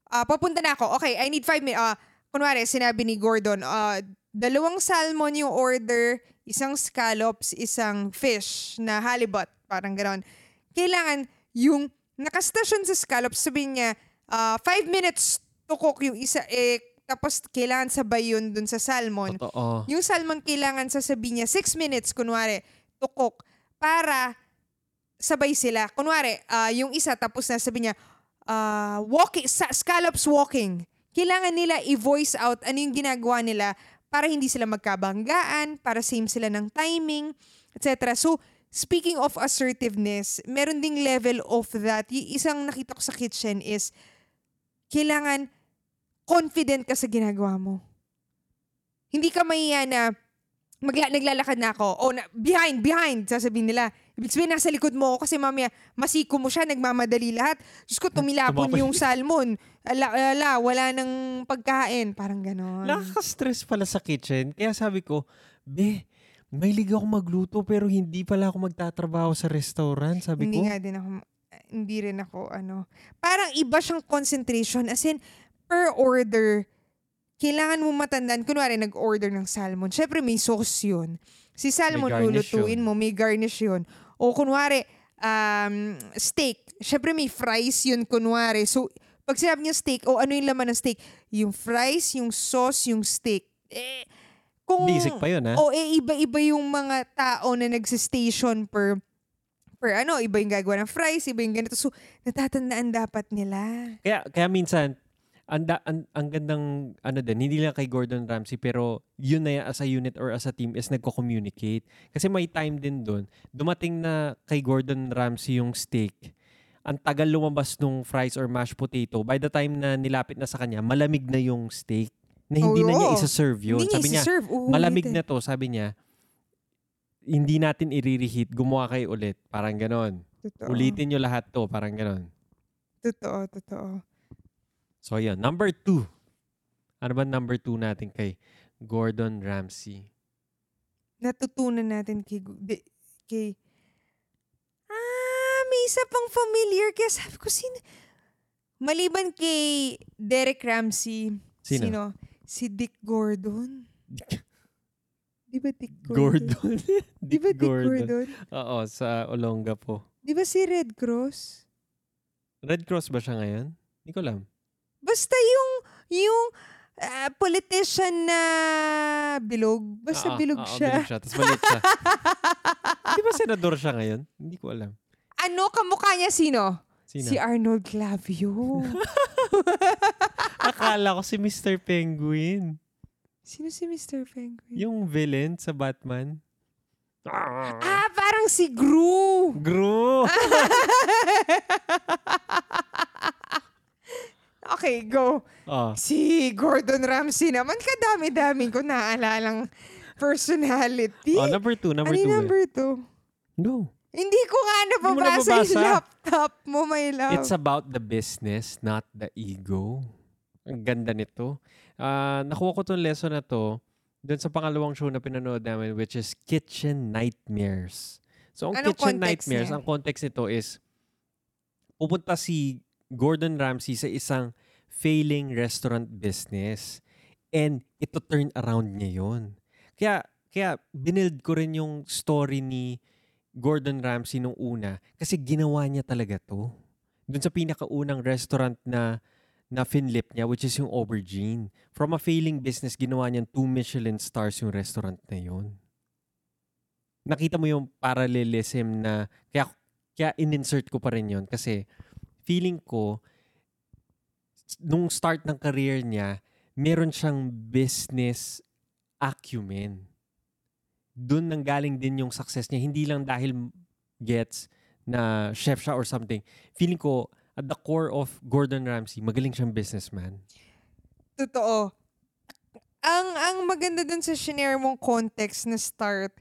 uh, papunta na ako, okay, I need five minutes. Uh, kunwari, sinabi ni Gordon, uh, dalawang salmon yung order, isang scallops, isang fish na halibut, parang gano'n. Kailangan yung nakastasyon sa scallops, sabihin niya, uh, five minutes to cook yung isa, eh, tapos kailangan sabay yun dun sa salmon. Totoo. Yung salmon kailangan sasabihin niya, six minutes, kunwari, to cook, para sabay sila. Kunwari, uh, yung isa, tapos na sabi niya, uh, walking, sa, scallops walking. Kailangan nila i-voice out ano yung ginagawa nila para hindi sila magkabanggaan, para same sila ng timing, etc. So, speaking of assertiveness, meron ding level of that. Y- isang nakita ko sa kitchen is, kailangan confident ka sa ginagawa mo. Hindi ka mahiya na magla- naglalakad na ako. O, na, behind, behind, sasabihin nila. Ibig sabihin, nasa likod mo ako kasi mamaya, masiko mo siya, nagmamadali lahat. Diyos ko, tumilapon yung salmon. Ala, ala, wala nang pagkain. Parang ganon. Nakaka-stress pala sa kitchen. Kaya sabi ko, be, may liga ako magluto pero hindi pala ako magtatrabaho sa restaurant, sabi hindi ko. Hindi nga din ako, hindi rin ako, ano. Parang iba siyang concentration. As in, per order, kailangan mo matandaan. Kunwari, nag-order ng salmon. Siyempre, may sauce yun. Si salmon, lulutuin mo, may garnish yun. O kunwari, um, steak. Siyempre, may fries yun, kunwari. So, pag sinabi niya steak, o ano yung laman ng steak? Yung fries, yung sauce, yung steak. Eh, kung, Basic pa yun, ha? O, eh, iba-iba yung mga tao na nagsistation per per ano, iba yung gagawa ng fries, iba yung ganito. So, natatandaan dapat nila. Kaya, kaya minsan, ang, da- ang, ang gandang, ano din, hindi lang kay Gordon Ramsay, pero yun na yan as a unit or as a team is nagko-communicate. Kasi may time din doon. Dumating na kay Gordon Ramsay yung steak. Ang tagal lumabas nung fries or mashed potato. By the time na nilapit na sa kanya, malamig na yung steak. Na hindi na niya Oo. isa-serve yun. Hindi Sabi niya, isi-serve. malamig Uulitin. na to, sabi niya, hindi natin i-reheat, gumawa kayo ulit. Parang ganon. Totoo. Ulitin nyo lahat to, parang ganon. Totoo, totoo. So, yun. Number two. Ano ba number two natin kay Gordon Ramsay? Natutunan natin kay, kay Ah, may isa pang familiar. Kaya sabi ko, sino? Maliban kay Derek Ramsey. Sino? Si Dick Gordon. Di ba Dick Gordon? Gordon. Di ba Dick Gordon? Oo, sa Olonga po. Di ba si Red Cross? Red Cross ba siya ngayon? Hindi ko alam. Basta yung, yung ah, politician na bilog. Basta Oo, bilog oo, siya. Bilog siya. Tapos maliit siya. Di ba senador siya ngayon? Hindi ko alam. Ano kamukha niya sino? Sino? Si Arnold Clavio. Akala ko si Mr. Penguin. sino si Mr. Penguin? Yung villain sa Batman. Ah, parang si Gru. Gru! Okay, go. oh. Si Gordon Ramsay naman, kadami-daming ko naalalang personality. oh, number two. Number ano two. yung eh. number two? No. Hindi ko nga mo nababasa yung nababasa? laptop mo, my love. It's about the business, not the ego. Ang ganda nito. Ah, nakuha ko tong lesson na to doon sa pangalawang show na pinanood namin which is Kitchen Nightmares. So, ang Anong Kitchen Nightmares, niya? ang context nito is pupunta si Gordon Ramsay sa isang failing restaurant business and ito turn around niya yun. Kaya, kaya binild ko rin yung story ni Gordon Ramsay nung una kasi ginawa niya talaga to. Doon sa pinakaunang restaurant na na finlip niya which is yung Aubergine. From a failing business, ginawa niyan two Michelin stars yung restaurant na yun. Nakita mo yung parallelism na kaya kaya in-insert ko pa rin yun kasi feeling ko nung start ng career niya, meron siyang business acumen. Doon nang galing din yung success niya. Hindi lang dahil gets na chef siya or something. Feeling ko, at the core of Gordon Ramsay, magaling siyang businessman. Totoo. Ang ang maganda dun sa shinare mong context na start,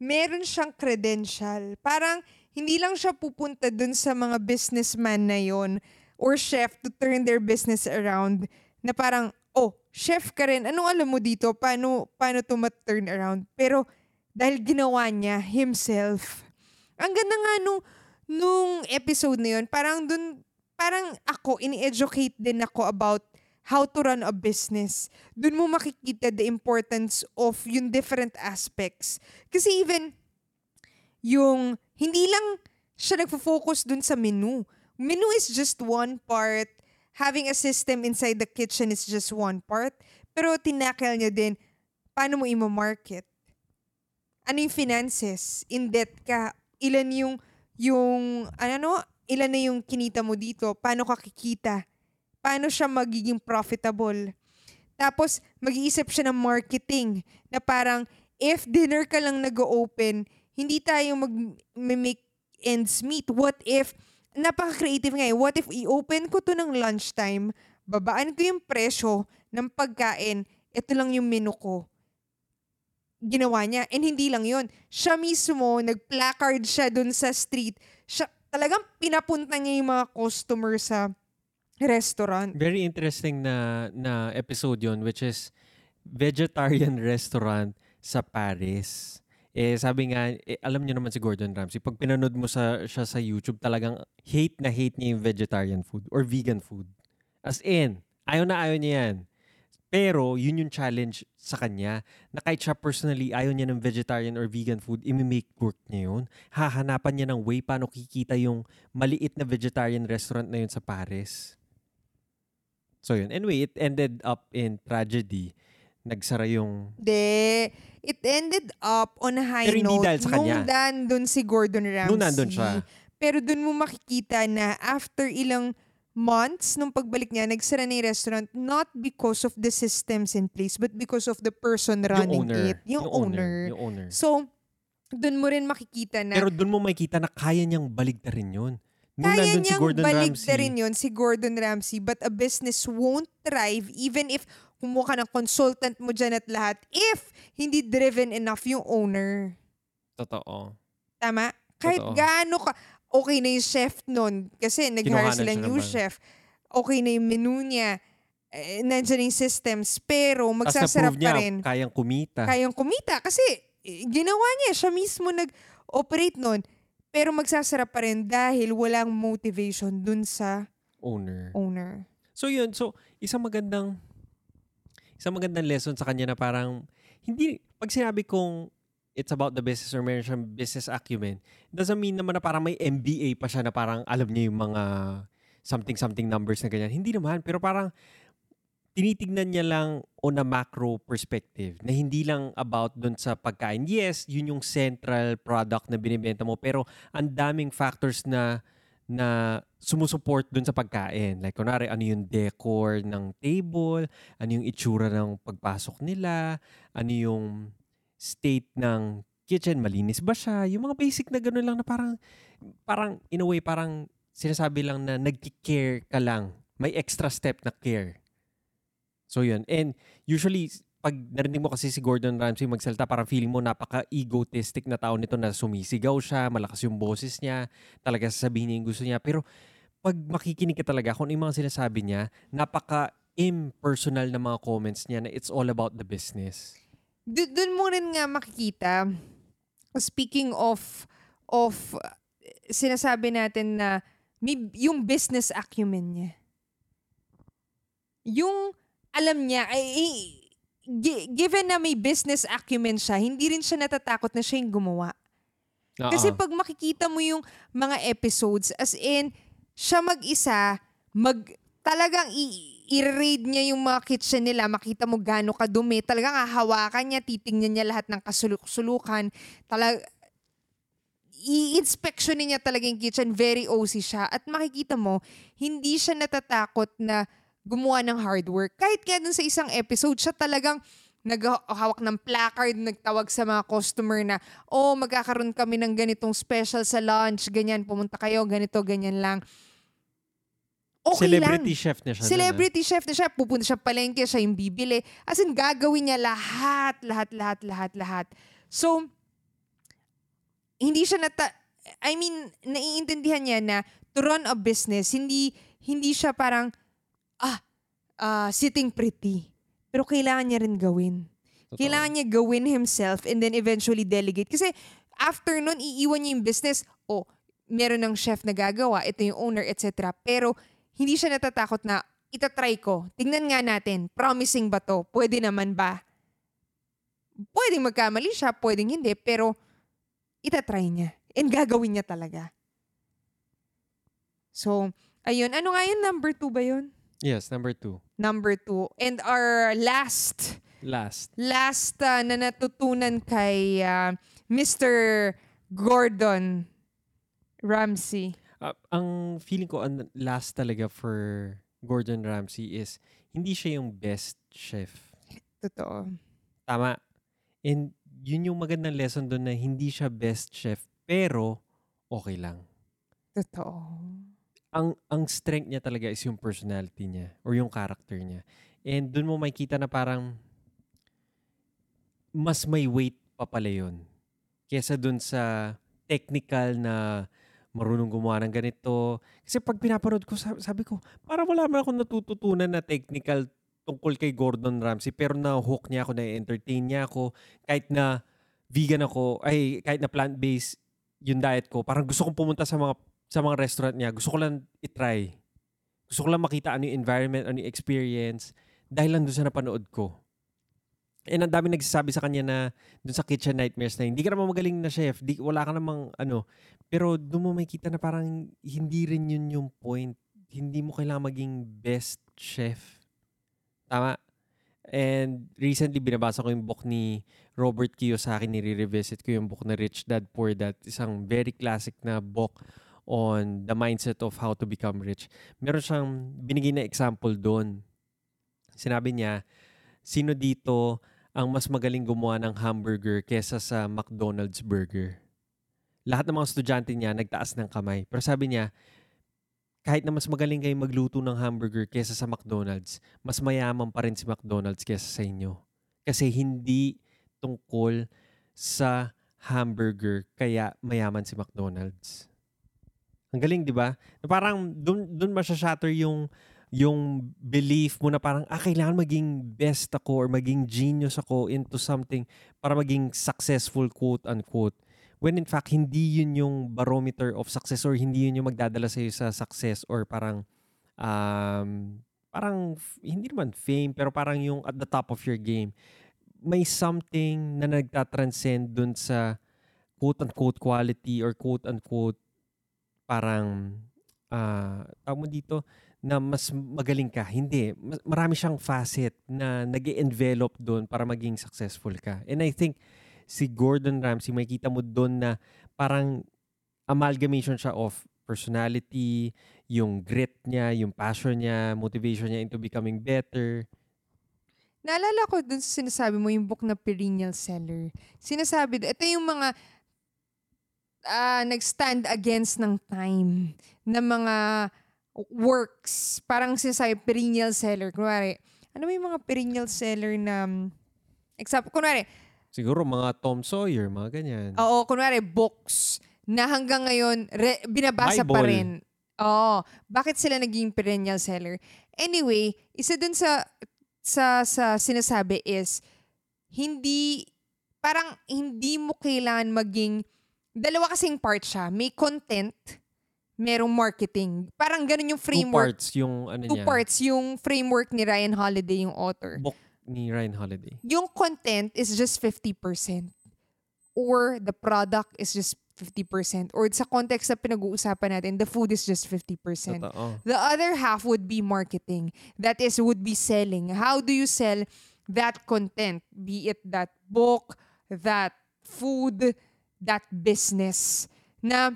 meron siyang credential. Parang hindi lang siya pupunta dun sa mga businessman na yon or chef to turn their business around na parang, oh, chef ka rin. Anong alam mo dito? Paano, paano to ma-turn around? Pero dahil ginawa niya himself. Ang ganda nga nung, nung episode na yun, parang dun, parang ako, ini-educate din ako about how to run a business. Doon mo makikita the importance of yung different aspects. Kasi even yung hindi lang siya nagfo-focus dun sa menu. Menu is just one part. Having a system inside the kitchen is just one part. Pero tinakil niya din, paano mo i-market? Ano yung finances? In debt ka? Ilan yung, yung, ano, ilan na yung kinita mo dito? Paano ka kikita? Paano siya magiging profitable? Tapos, mag-iisip siya ng marketing na parang, if dinner ka lang nag-open, hindi tayo mag-make ends meet. What if, napaka-creative nga eh, what if i-open ko to ng lunchtime, babaan ko yung presyo ng pagkain, ito lang yung menu ko. Ginawa niya. And hindi lang yun. Siya mismo, nag-placard siya dun sa street. Siya, talagang pinapunta niya yung mga customer sa restaurant. Very interesting na na episode yon which is vegetarian restaurant sa Paris. Eh, sabi nga, eh, alam niyo naman si Gordon Ramsay, pag pinanood mo sa, siya sa YouTube, talagang hate na hate niya yung vegetarian food or vegan food. As in, ayaw na ayaw niya yan. Pero, yun yung challenge sa kanya, na kahit siya personally ayaw niya ng vegetarian or vegan food, imi-make work niya yun. Hahanapan niya ng way paano kikita yung maliit na vegetarian restaurant na yun sa Paris. So yun. Anyway, it ended up in tragedy. Nagsara yung... De, it ended up on a high Pero hindi note dahil sa kanya. nung nandun si Gordon Ramsay. Nung nandun siya. Pero dun mo makikita na after ilang months nung pagbalik niya, nagsara na yung restaurant not because of the systems in place, but because of the person running yung owner. it. Yung, owner. Yung owner. So, doon mo rin makikita na Pero doon mo makikita na kaya niyang baligtarin yun. Nung kaya nandun si niyang Gordon balik Ramsay, na rin yun si Gordon Ramsay but a business won't thrive even if kumuha ka ng consultant mo dyan at lahat if hindi driven enough yung owner. Totoo. Tama? Kahit Totoo. gaano ka, okay na yung chef nun kasi nag-hire sila new naman. chef. Okay na yung menu niya. Eh, nandyan yung systems. Pero magsasarap niya, pa rin. kayang kumita. Kayang kumita. Kasi eh, ginawa niya. Siya mismo nag-operate nun. Pero magsasarap pa rin dahil walang motivation dun sa owner. owner. So yun, so isang magandang isang magandang lesson sa kanya na parang hindi pag sinabi kong it's about the business or meron siyang business acumen, doesn't mean naman na parang may MBA pa siya na parang alam niya yung mga something something numbers na ganyan. Hindi naman, pero parang tinitignan niya lang on a macro perspective na hindi lang about dun sa pagkain. Yes, yun yung central product na binibenta mo pero ang daming factors na na sumusuport dun sa pagkain. Like, kunwari, ano yung decor ng table, ano yung itsura ng pagpasok nila, ano yung state ng kitchen, malinis ba siya? Yung mga basic na gano'n lang na parang, parang, in a way, parang sinasabi lang na nag-care ka lang. May extra step na care. So, yun. And usually, pag narinig mo kasi si Gordon Ramsay magsalita, parang feeling mo napaka-egotistic na tao nito na sumisigaw siya, malakas yung boses niya, talaga sasabihin niya yung gusto niya. Pero pag makikinig ka talaga kung ano yung mga sinasabi niya, napaka-impersonal na mga comments niya na it's all about the business. D- doon mo rin nga makikita, speaking of, of sinasabi natin na may, yung business acumen niya. Yung alam niya, ay, ay, gi- given na may business acumen siya, hindi rin siya natatakot na siya yung gumawa. Kasi Oo. pag makikita mo yung mga episodes, as in, siya mag-isa, mag, talagang i- i-raid niya yung mga kitchen nila, makita mo gaano kadumi, talagang hahawakan niya, titingnan niya lahat ng kasuluk-sulukan, talag, i-inspection niya talaga yung kitchen, very OC siya. At makikita mo, hindi siya natatakot na gumawa ng hard work. Kahit kaya dun sa isang episode, siya talagang naghawak ng placard, nagtawag sa mga customer na, oh, magkakaroon kami ng ganitong special sa lunch, ganyan, pumunta kayo, ganito, ganyan lang. Okay Celebrity lang. chef na siya. dun, ah. Celebrity chef na siya, pupunta siya palengke, siya yung bibili. As in, gagawin niya lahat, lahat, lahat, lahat, lahat. So, hindi siya nata... I mean, naiintindihan niya na to run a business, hindi hindi siya parang, ah, ah, sitting pretty. Pero kailangan niya rin gawin. Totoo. Kailangan niya gawin himself and then eventually delegate. Kasi after nun, iiwan niya yung business. O, meron ng chef na gagawa, ito yung owner, etc. Pero hindi siya natatakot na itatry ko. Tingnan nga natin, promising ba to? Pwede naman ba? Pwedeng magkamali siya, pwedeng hindi, pero itatry niya. And gagawin niya talaga. So, ayun. Ano nga yun? Number two ba yun? Yes, number two. Number two. And our last Last. last uh, na natutunan kay uh, Mr. Gordon Ramsay. Ah, ang feeling ko, ang last talaga for Gordon Ramsay is hindi siya yung best chef. Totoo. Tama. And yun yung magandang lesson doon na hindi siya best chef, pero okay lang. Totoo. Ang ang strength niya talaga is yung personality niya or yung character niya. And doon mo makikita na parang mas may weight pa pala yun. Kesa doon sa technical na marunong gumawa ng ganito. Kasi pag pinapanood ko, sabi, sabi ko, para wala man akong natututunan na technical tungkol kay Gordon Ramsay. Pero na-hook niya ako, na-entertain niya ako. Kahit na vegan ako, ay kahit na plant-based yung diet ko, parang gusto kong pumunta sa mga sa mga restaurant niya. Gusto ko lang itry. Gusto ko lang makita ano yung environment, ano yung experience dahil lang doon sa napanood ko. And ang dami nagsasabi sa kanya na doon sa Kitchen Nightmares na hindi ka naman magaling na chef, di, wala ka namang ano. Pero doon mo makikita na parang hindi rin yun yung point. Hindi mo kailangan maging best chef. Tama? And recently, binabasa ko yung book ni Robert Kiyosaki. Nire-revisit ko yung book na Rich Dad, Poor Dad. Isang very classic na book on the mindset of how to become rich. Meron siyang binigay na example doon. Sinabi niya, sino dito ang mas magaling gumawa ng hamburger kesa sa McDonald's burger? Lahat ng mga estudyante niya nagtaas ng kamay. Pero sabi niya, kahit na mas magaling kayo magluto ng hamburger kesa sa McDonald's, mas mayaman pa rin si McDonald's kesa sa inyo. Kasi hindi tungkol sa hamburger kaya mayaman si McDonald's. Ang galing, di ba? Na Parang dun, dun masya-shatter yung yung belief mo na parang, ah, kailangan maging best ako or maging genius ako into something para maging successful, quote-unquote. When in fact, hindi yun yung barometer of success or hindi yun yung magdadala sa'yo sa success or parang, um, parang, hindi naman fame, pero parang yung at the top of your game. May something na nagtatranscend dun sa quote-unquote quality or quote-unquote parang, ah, tawag mo dito, na mas magaling ka. Hindi. Marami siyang facet na nag envelop doon para maging successful ka. And I think si Gordon Ramsay, makikita mo doon na parang amalgamation siya of personality, yung grit niya, yung passion niya, motivation niya into becoming better. Naalala ko dun sa sinasabi mo, yung book na perennial seller. Sinasabi, ito yung mga ah, nag-stand against ng time na mga works. Parang sinasabi, perennial seller. Kunwari, ano yung mga perennial seller na, example, kunwari, Siguro mga Tom Sawyer, mga ganyan. oo, kunwari, books na hanggang ngayon, re- binabasa pa Bible. rin. Oo. Bakit sila naging perennial seller? Anyway, isa dun sa sa sa sinasabi is hindi parang hindi mo kailangan maging dalawa kasing part siya. May content, merong marketing. Parang ganun yung Two framework. parts yung ano Two niya. parts yung framework ni Ryan Holiday, yung author. Book ni Ryan Holiday. Yung content is just 50% or the product is just 50% or sa context na pinag-uusapan natin, the food is just 50%. Totoo. The other half would be marketing. That is, would be selling. How do you sell that content? Be it that book, that food, that business. Na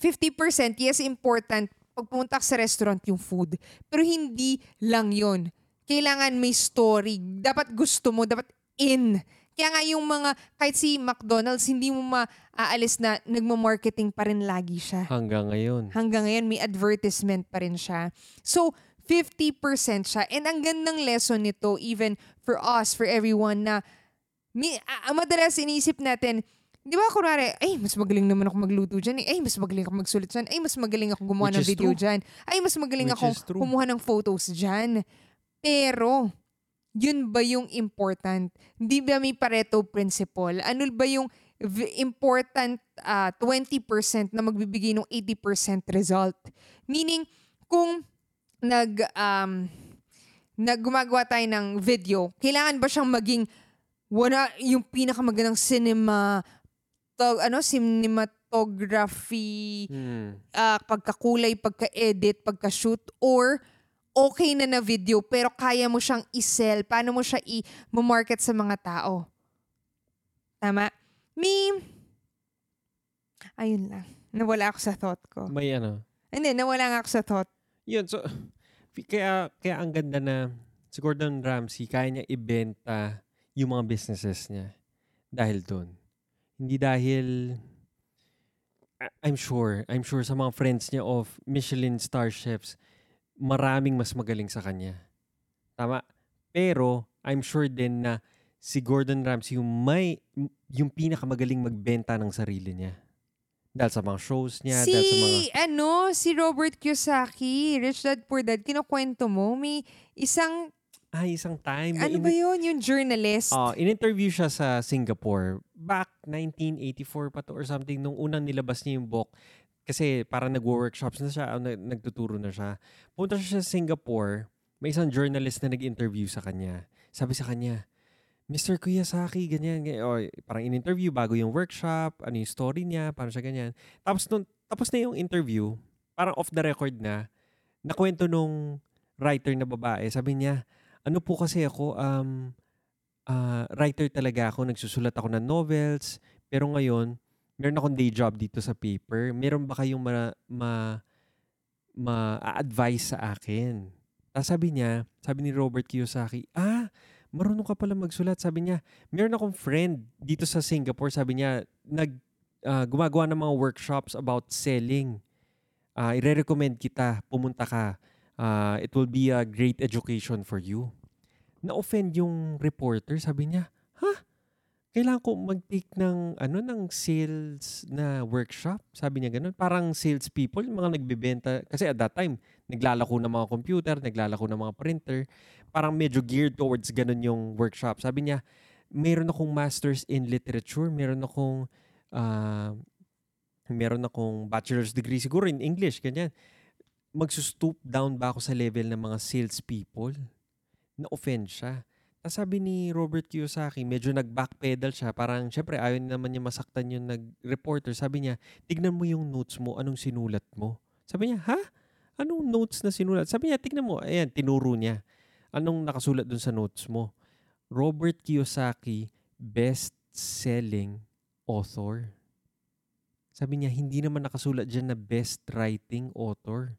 50%, yes, important pag pumunta ka sa restaurant yung food. Pero hindi lang yon Kailangan may story. Dapat gusto mo, dapat in. Kaya nga yung mga, kahit si McDonald's, hindi mo maaalis na nagmamarketing pa rin lagi siya Hanggang ngayon. hanggang ngayon may advertisement pa rin siya. So, 50% siya. And ang gandang lesson nito, even for us, for everyone, na mi, ah, madalas inisip natin, di ba kunwari, ay, mas magaling naman ako magluto dyan. eh. Ay, mas magaling ako magsulit dyan. Ay, mas magaling ako gumawa Which ng video true. dyan. Ay, mas magaling Which ako kumuha ng photos dyan. Pero, yun ba yung important? Di ba may Pareto principle? Ano ba yung important ah, 20% na magbibigay ng 80% result? Meaning, kung nag, um, nag gumagawa tayo ng video, kailangan ba siyang maging wala yung pinakamagandang cinema to, ano cinematography Hmm. ah, pagkakulay, pagka-edit, pagka-shoot, or okay na na video pero kaya mo siyang i-sell, paano mo siya i-market sa mga tao. Tama? Me, ayun lang. Nawala ako sa thought ko. May ano. Hindi, nawala nga ako sa thought. Yun, so, kaya, kaya ang ganda na si Gordon Ramsay, kaya niya ibenta yung mga businesses niya. Dahil doon. Hindi dahil, I'm sure, I'm sure sa mga friends niya of Michelin star chefs, maraming mas magaling sa kanya. Tama? Pero, I'm sure din na si Gordon Ramsay yung may, yung pinakamagaling magbenta ng sarili niya. Dahil sa mga shows niya, si, dahil sa mga... ano, si Robert Kiyosaki, Rich Dad Poor Dad, kinukwento mo, may isang, Ay, isang time. ano in- ba yun, yung journalist. Oh, in-interview siya sa Singapore. Back 1984 pa to or something nung unang nilabas niya yung book. Kasi parang nagwo-workshops na siya, nagtuturo na siya. Punta siya sa Singapore, may isang journalist na nag-interview sa kanya. Sabi sa kanya, Mr. Kiyosaki, ganyan, ganyan. O, parang in-interview bago yung workshop, ano yung story niya, paano siya ganyan. Tapos nung, tapos na yung interview, parang off the record na, nakwento nung writer na babae, sabi niya, ano po kasi ako, um, ah, writer talaga ako, nagsusulat ako ng novels, pero ngayon, meron akong day job dito sa paper. Meron ba kayong ma, ma, ma-advise sa akin? Tapos sabi niya, sabi ni Robert Kiyosaki, ah, marunong ka pala magsulat. Sabi niya, meron akong friend dito sa Singapore. Sabi niya, nag, ah, gumagawa ng mga workshops about selling. Ah, ire-recommend kita, pumunta ka. Ah, it will be a great education for you. Na-offend yung reporter. Sabi niya, ha? Kailangan ko mag-take ng, ano, ng sales na workshop. Sabi niya ganun. Parang sales people, mga nagbebenta. Kasi at that time, naglalako ng mga computer, naglalako ng mga printer. Parang medyo geared towards ganun yung workshop. Sabi niya, meron akong master's in literature, meron akong ah, meron akong bachelor's degree siguro in English, ganyan. Magsustoop down ba ako sa level ng mga sales people? Na-offend siya. Tapos sabi ni Robert Kiyosaki, medyo nag-backpedal siya. Parang, syempre, ayaw naman niya masaktan yung nag-reporter. Sabi niya, tignan mo yung notes mo, anong sinulat mo? Sabi niya, ha? Anong notes na sinulat? Sabi niya, tignan mo. Ayan, tinuro niya. Anong nakasulat dun sa notes mo? Robert Kiyosaki, best-selling author. Sabi niya, hindi naman nakasulat dyan na best writing author.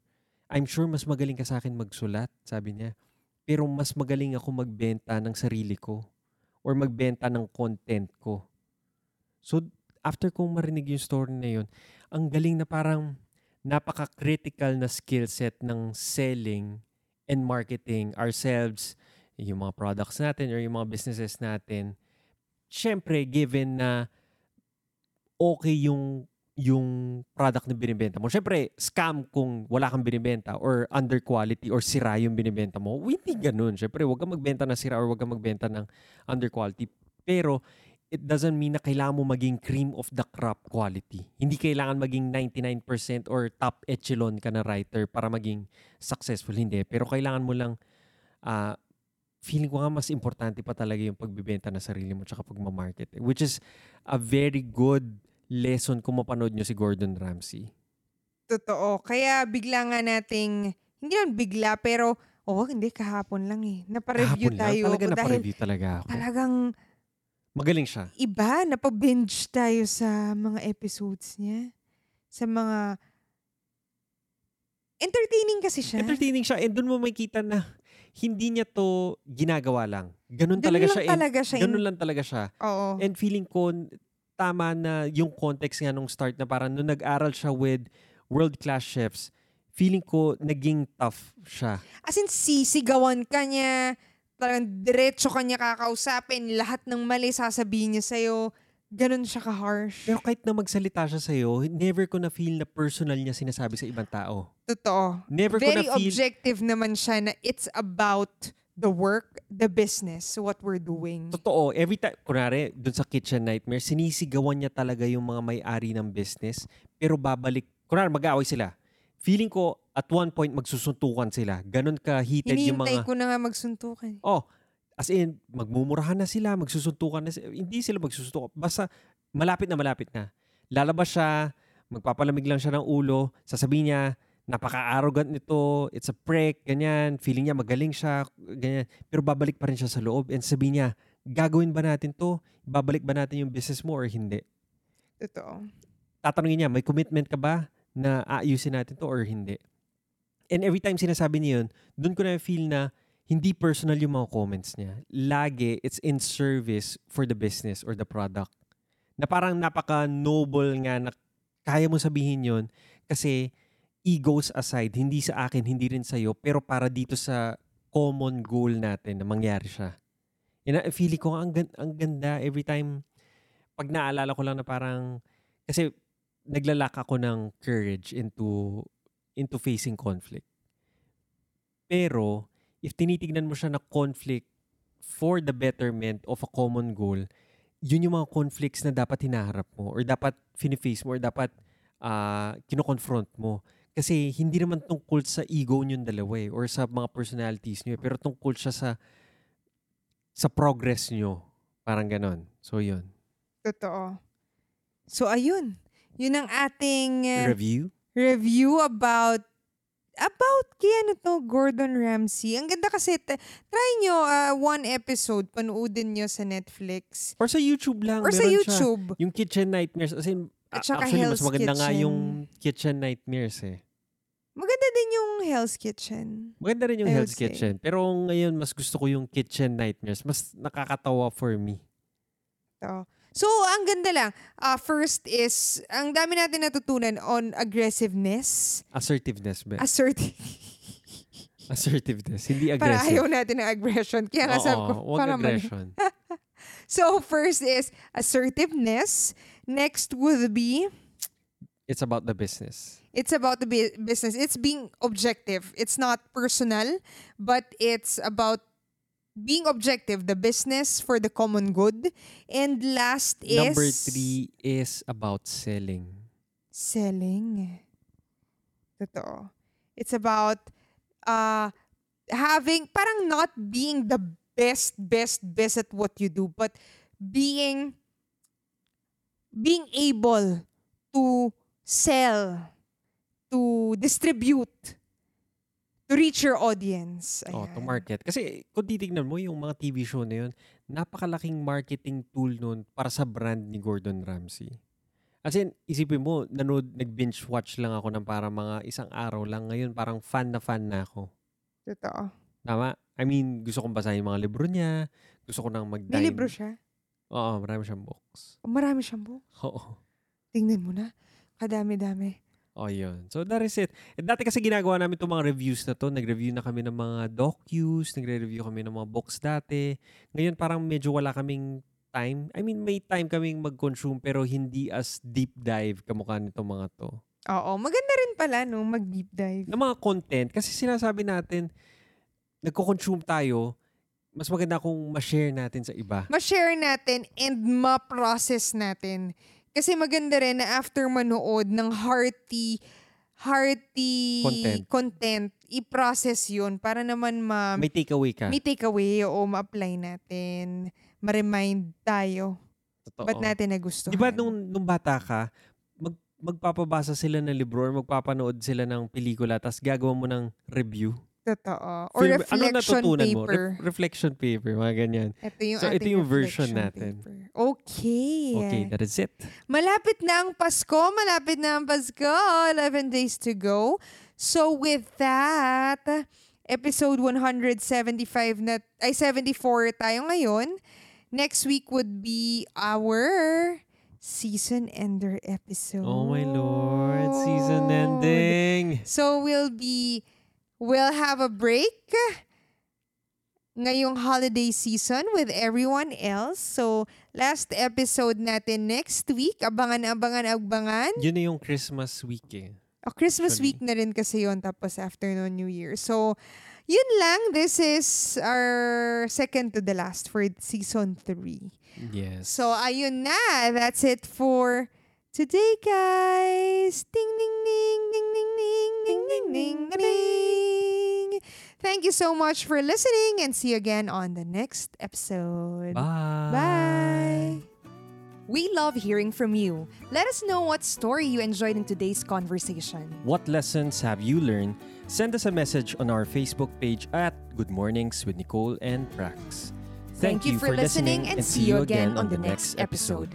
I'm sure mas magaling ka sa akin magsulat, sabi niya. Pero mas magaling ako magbenta ng sarili ko or magbenta ng content ko. So, after kong marinig yung story na yun, ang galing na parang napaka-critical na skill set ng selling and marketing ourselves, yung mga products natin or yung mga businesses natin. Siyempre, given na okay yung yung product na binibenta mo. Siyempre, scam kung wala kang binibenta or under quality or sira yung binibenta mo. Hindi ganun. Siyempre, huwag kang magbenta ng sira or huwag kang magbenta ng under quality. Pero, it doesn't mean na kailangan mo maging cream of the crop quality. Hindi kailangan maging 99% or top echelon ka na writer para maging successful. Hindi. Pero kailangan mo lang, ah, feeling ko nga mas importante pa talaga yung pagbibenta ng sarili mo tsaka pagmamarket. eh. Which is a very good lesson kung mapanood nyo si Gordon Ramsay. Totoo. Kaya bigla nga nating, hindi naman bigla, pero, oh, hindi, kahapon lang eh. Napareview Kahapon lang, tayo. talaga napareview talaga ako. talagang Magaling siya. iba, napabinge tayo sa mga episodes niya. Sa mga, entertaining kasi siya. Entertaining siya and doon mo makita na hindi niya to ginagawa lang. Ganun Ganun talaga lang siya. and talaga siya. Ganun lang talaga siya. Oo. And feeling ko, tama na yung context nga nung start na parang nung nag-aral siya with world-class chefs, feeling ko naging tough siya. As in, sisigawan ka niya, talagang diretso ka niya kakausapin, lahat ng mali sasabihin niya sa'yo. Ganun siya ka-harsh. Pero kahit na magsalita siya sa'yo, never ko na feel na personal niya sinasabi sa ibang tao. Totoo. Never Very ko na feel... objective naman siya na it's about the work, the business, what we're doing. Totoo, every time, kunwari, dun sa Kitchen Nightmare, sinisigawan niya talaga yung mga may-ari ng business, pero babalik, kunwari, mag-aaway sila. Feeling ko, at one point, magsusuntukan sila. Ganon ka heated yung Hinihintay mga... ko na nga magsuntukan. Oh, as in, magmumurahan na sila, magsusuntukan na sila. Hindi sila magsusuntukan. Basta, malapit na malapit na. Lalabas siya, magpapalamig lang siya ng ulo, sasabihin niya, napaka-arrogant nito, it's a prank, ganyan, feeling niya magaling siya, ganyan. Pero babalik pa rin siya sa loob and sabihin niya, gagawin ba natin to? Babalik ba natin yung business mo or hindi? Totoo. Tatanungin niya, may commitment ka ba na aayusin natin to or hindi? And every time sinasabi niya yun, doon ko na feel na hindi personal yung mga comments niya. Lagi, it's in service for the business or the product. Na parang napaka-noble nga na kaya mo sabihin yon kasi egos aside, hindi sa akin, hindi rin sa'yo, pero para dito sa common goal natin na mangyari siya. Yan, feeling ko ang, ang ganda every time, pag naalala ko lang na parang, kasi naglalak ako ng courage into into facing conflict. Pero, if tinitignan mo siya na conflict for the betterment of a common goal, yun yung mga conflicts na dapat hinaharap mo or dapat fini-face mo or dapat uh, kino-confront mo. Kasi hindi naman tungkol sa ego nyo dalawa eh, or sa mga personalities nyo, eh, pero tungkol siya sa sa progress nyo. Parang ganon. So, yun. Totoo. So, ayun. Yun ang ating uh, Review? review about about kay ano to, Gordon Ramsay. Ang ganda kasi, t- try nyo uh, one episode, panoodin nyo sa Netflix. Or sa YouTube lang. Or sa meron siya. YouTube. Yung Kitchen Nightmares, as in, At saka Actually, Hell's mas maganda nga Kitchen. yung Kitchen Nightmares eh. Maganda din yung Hell's Kitchen. Maganda rin yung I Hell's say. Kitchen. Pero ngayon, mas gusto ko yung Kitchen Nightmares. Mas nakakatawa for me. To. So, ang ganda lang. Ah, first is, ang dami natin natutunan on aggressiveness. Assertiveness, be. Assertive. Assertiveness. Hindi para aggressive. ayaw natin ng aggression. Kaya nga sabi ko, Oo, wag para aggression. So, first is assertiveness. Next would be, It's about the business. it's about the bu- business. It's being objective. It's not personal, but it's about being objective, the business for the common good. And last is Number three is about selling. selling. Totoo. It's about uh, having, parang not being the best, best, best at what you do, but being, being able to sell, to distribute, to reach your audience. Oh, to Ayan. market. Kasi kung titignan mo yung mga TV show na yun, napakalaking marketing tool nun para sa brand ni Gordon Ramsay. As in, isipin mo, nanood, nag-binge watch lang ako ng para mga isang araw lang. Ngayon, parang fan na fan na ako. Totoo. Tama? I mean, gusto kong basahin yung mga libro niya. Gusto ko nang mag-dine. May libro siya. Oo, marami siyang books. Oh, Marami siyang book. Oo. Tingnan mo na. Kadami-dami. Oh, yun. So, that is it. Eh, dati kasi ginagawa namin itong mga reviews na to. Nag-review na kami ng mga docus, nagre-review kami ng mga books dati. Ngayon, parang medyo wala kaming time. I mean, may time kaming mag-consume pero hindi as deep dive kamukha nito mga to. Oo, maganda rin pala no, mag-deep dive. Ng mga content, kasi sinasabi natin, nagko-consume tayo, mas maganda kung ma-share natin sa iba. ma-share natin and ma-process natin. Kasi maganda rin na after manood ng hearty hearty Content. content, i-process yun para naman ma May takeaway ka. may takeaway o ma-apply natin, ma-remind tayo. Totoo. Ba't natin nagustuhan? Di ba nung, nung bata ka, mag, magpapabasa sila ng libro or magpapanood sila ng pelikula tapos gagawa mo ng review? Totoo. Or Film- reflection ano natutunan mo? paper. Re- reflection paper, mga ganyan. ito yung So, ito yung version natin. paper. Okay. Okay, that is it. Malapit na ang Pasko. Malapit na ang Pasko. 11 days to go. So with that, episode 175 na, ay 74 tayo ngayon. Next week would be our season ender episode. Oh my lord, season ending. So we'll be, we'll have a break ngayong holiday season with everyone else. So, last episode natin next week. Abangan, abangan, abangan. Yun na yung Christmas week eh. Oh, Christmas Actually. week na rin kasi yon tapos after no New Year. So, yun lang. This is our second to the last for season 3. Yes. So, ayun na. That's it for today, guys. Ding, ding, ding, ding, ding, ding, ding, ding, ding, ding. Thank you so much for listening and see you again on the next episode. Bye. Bye. We love hearing from you. Let us know what story you enjoyed in today's conversation. What lessons have you learned? Send us a message on our Facebook page at Good Mornings with Nicole and Prax. Thank, you for listening and see you again on the next episode.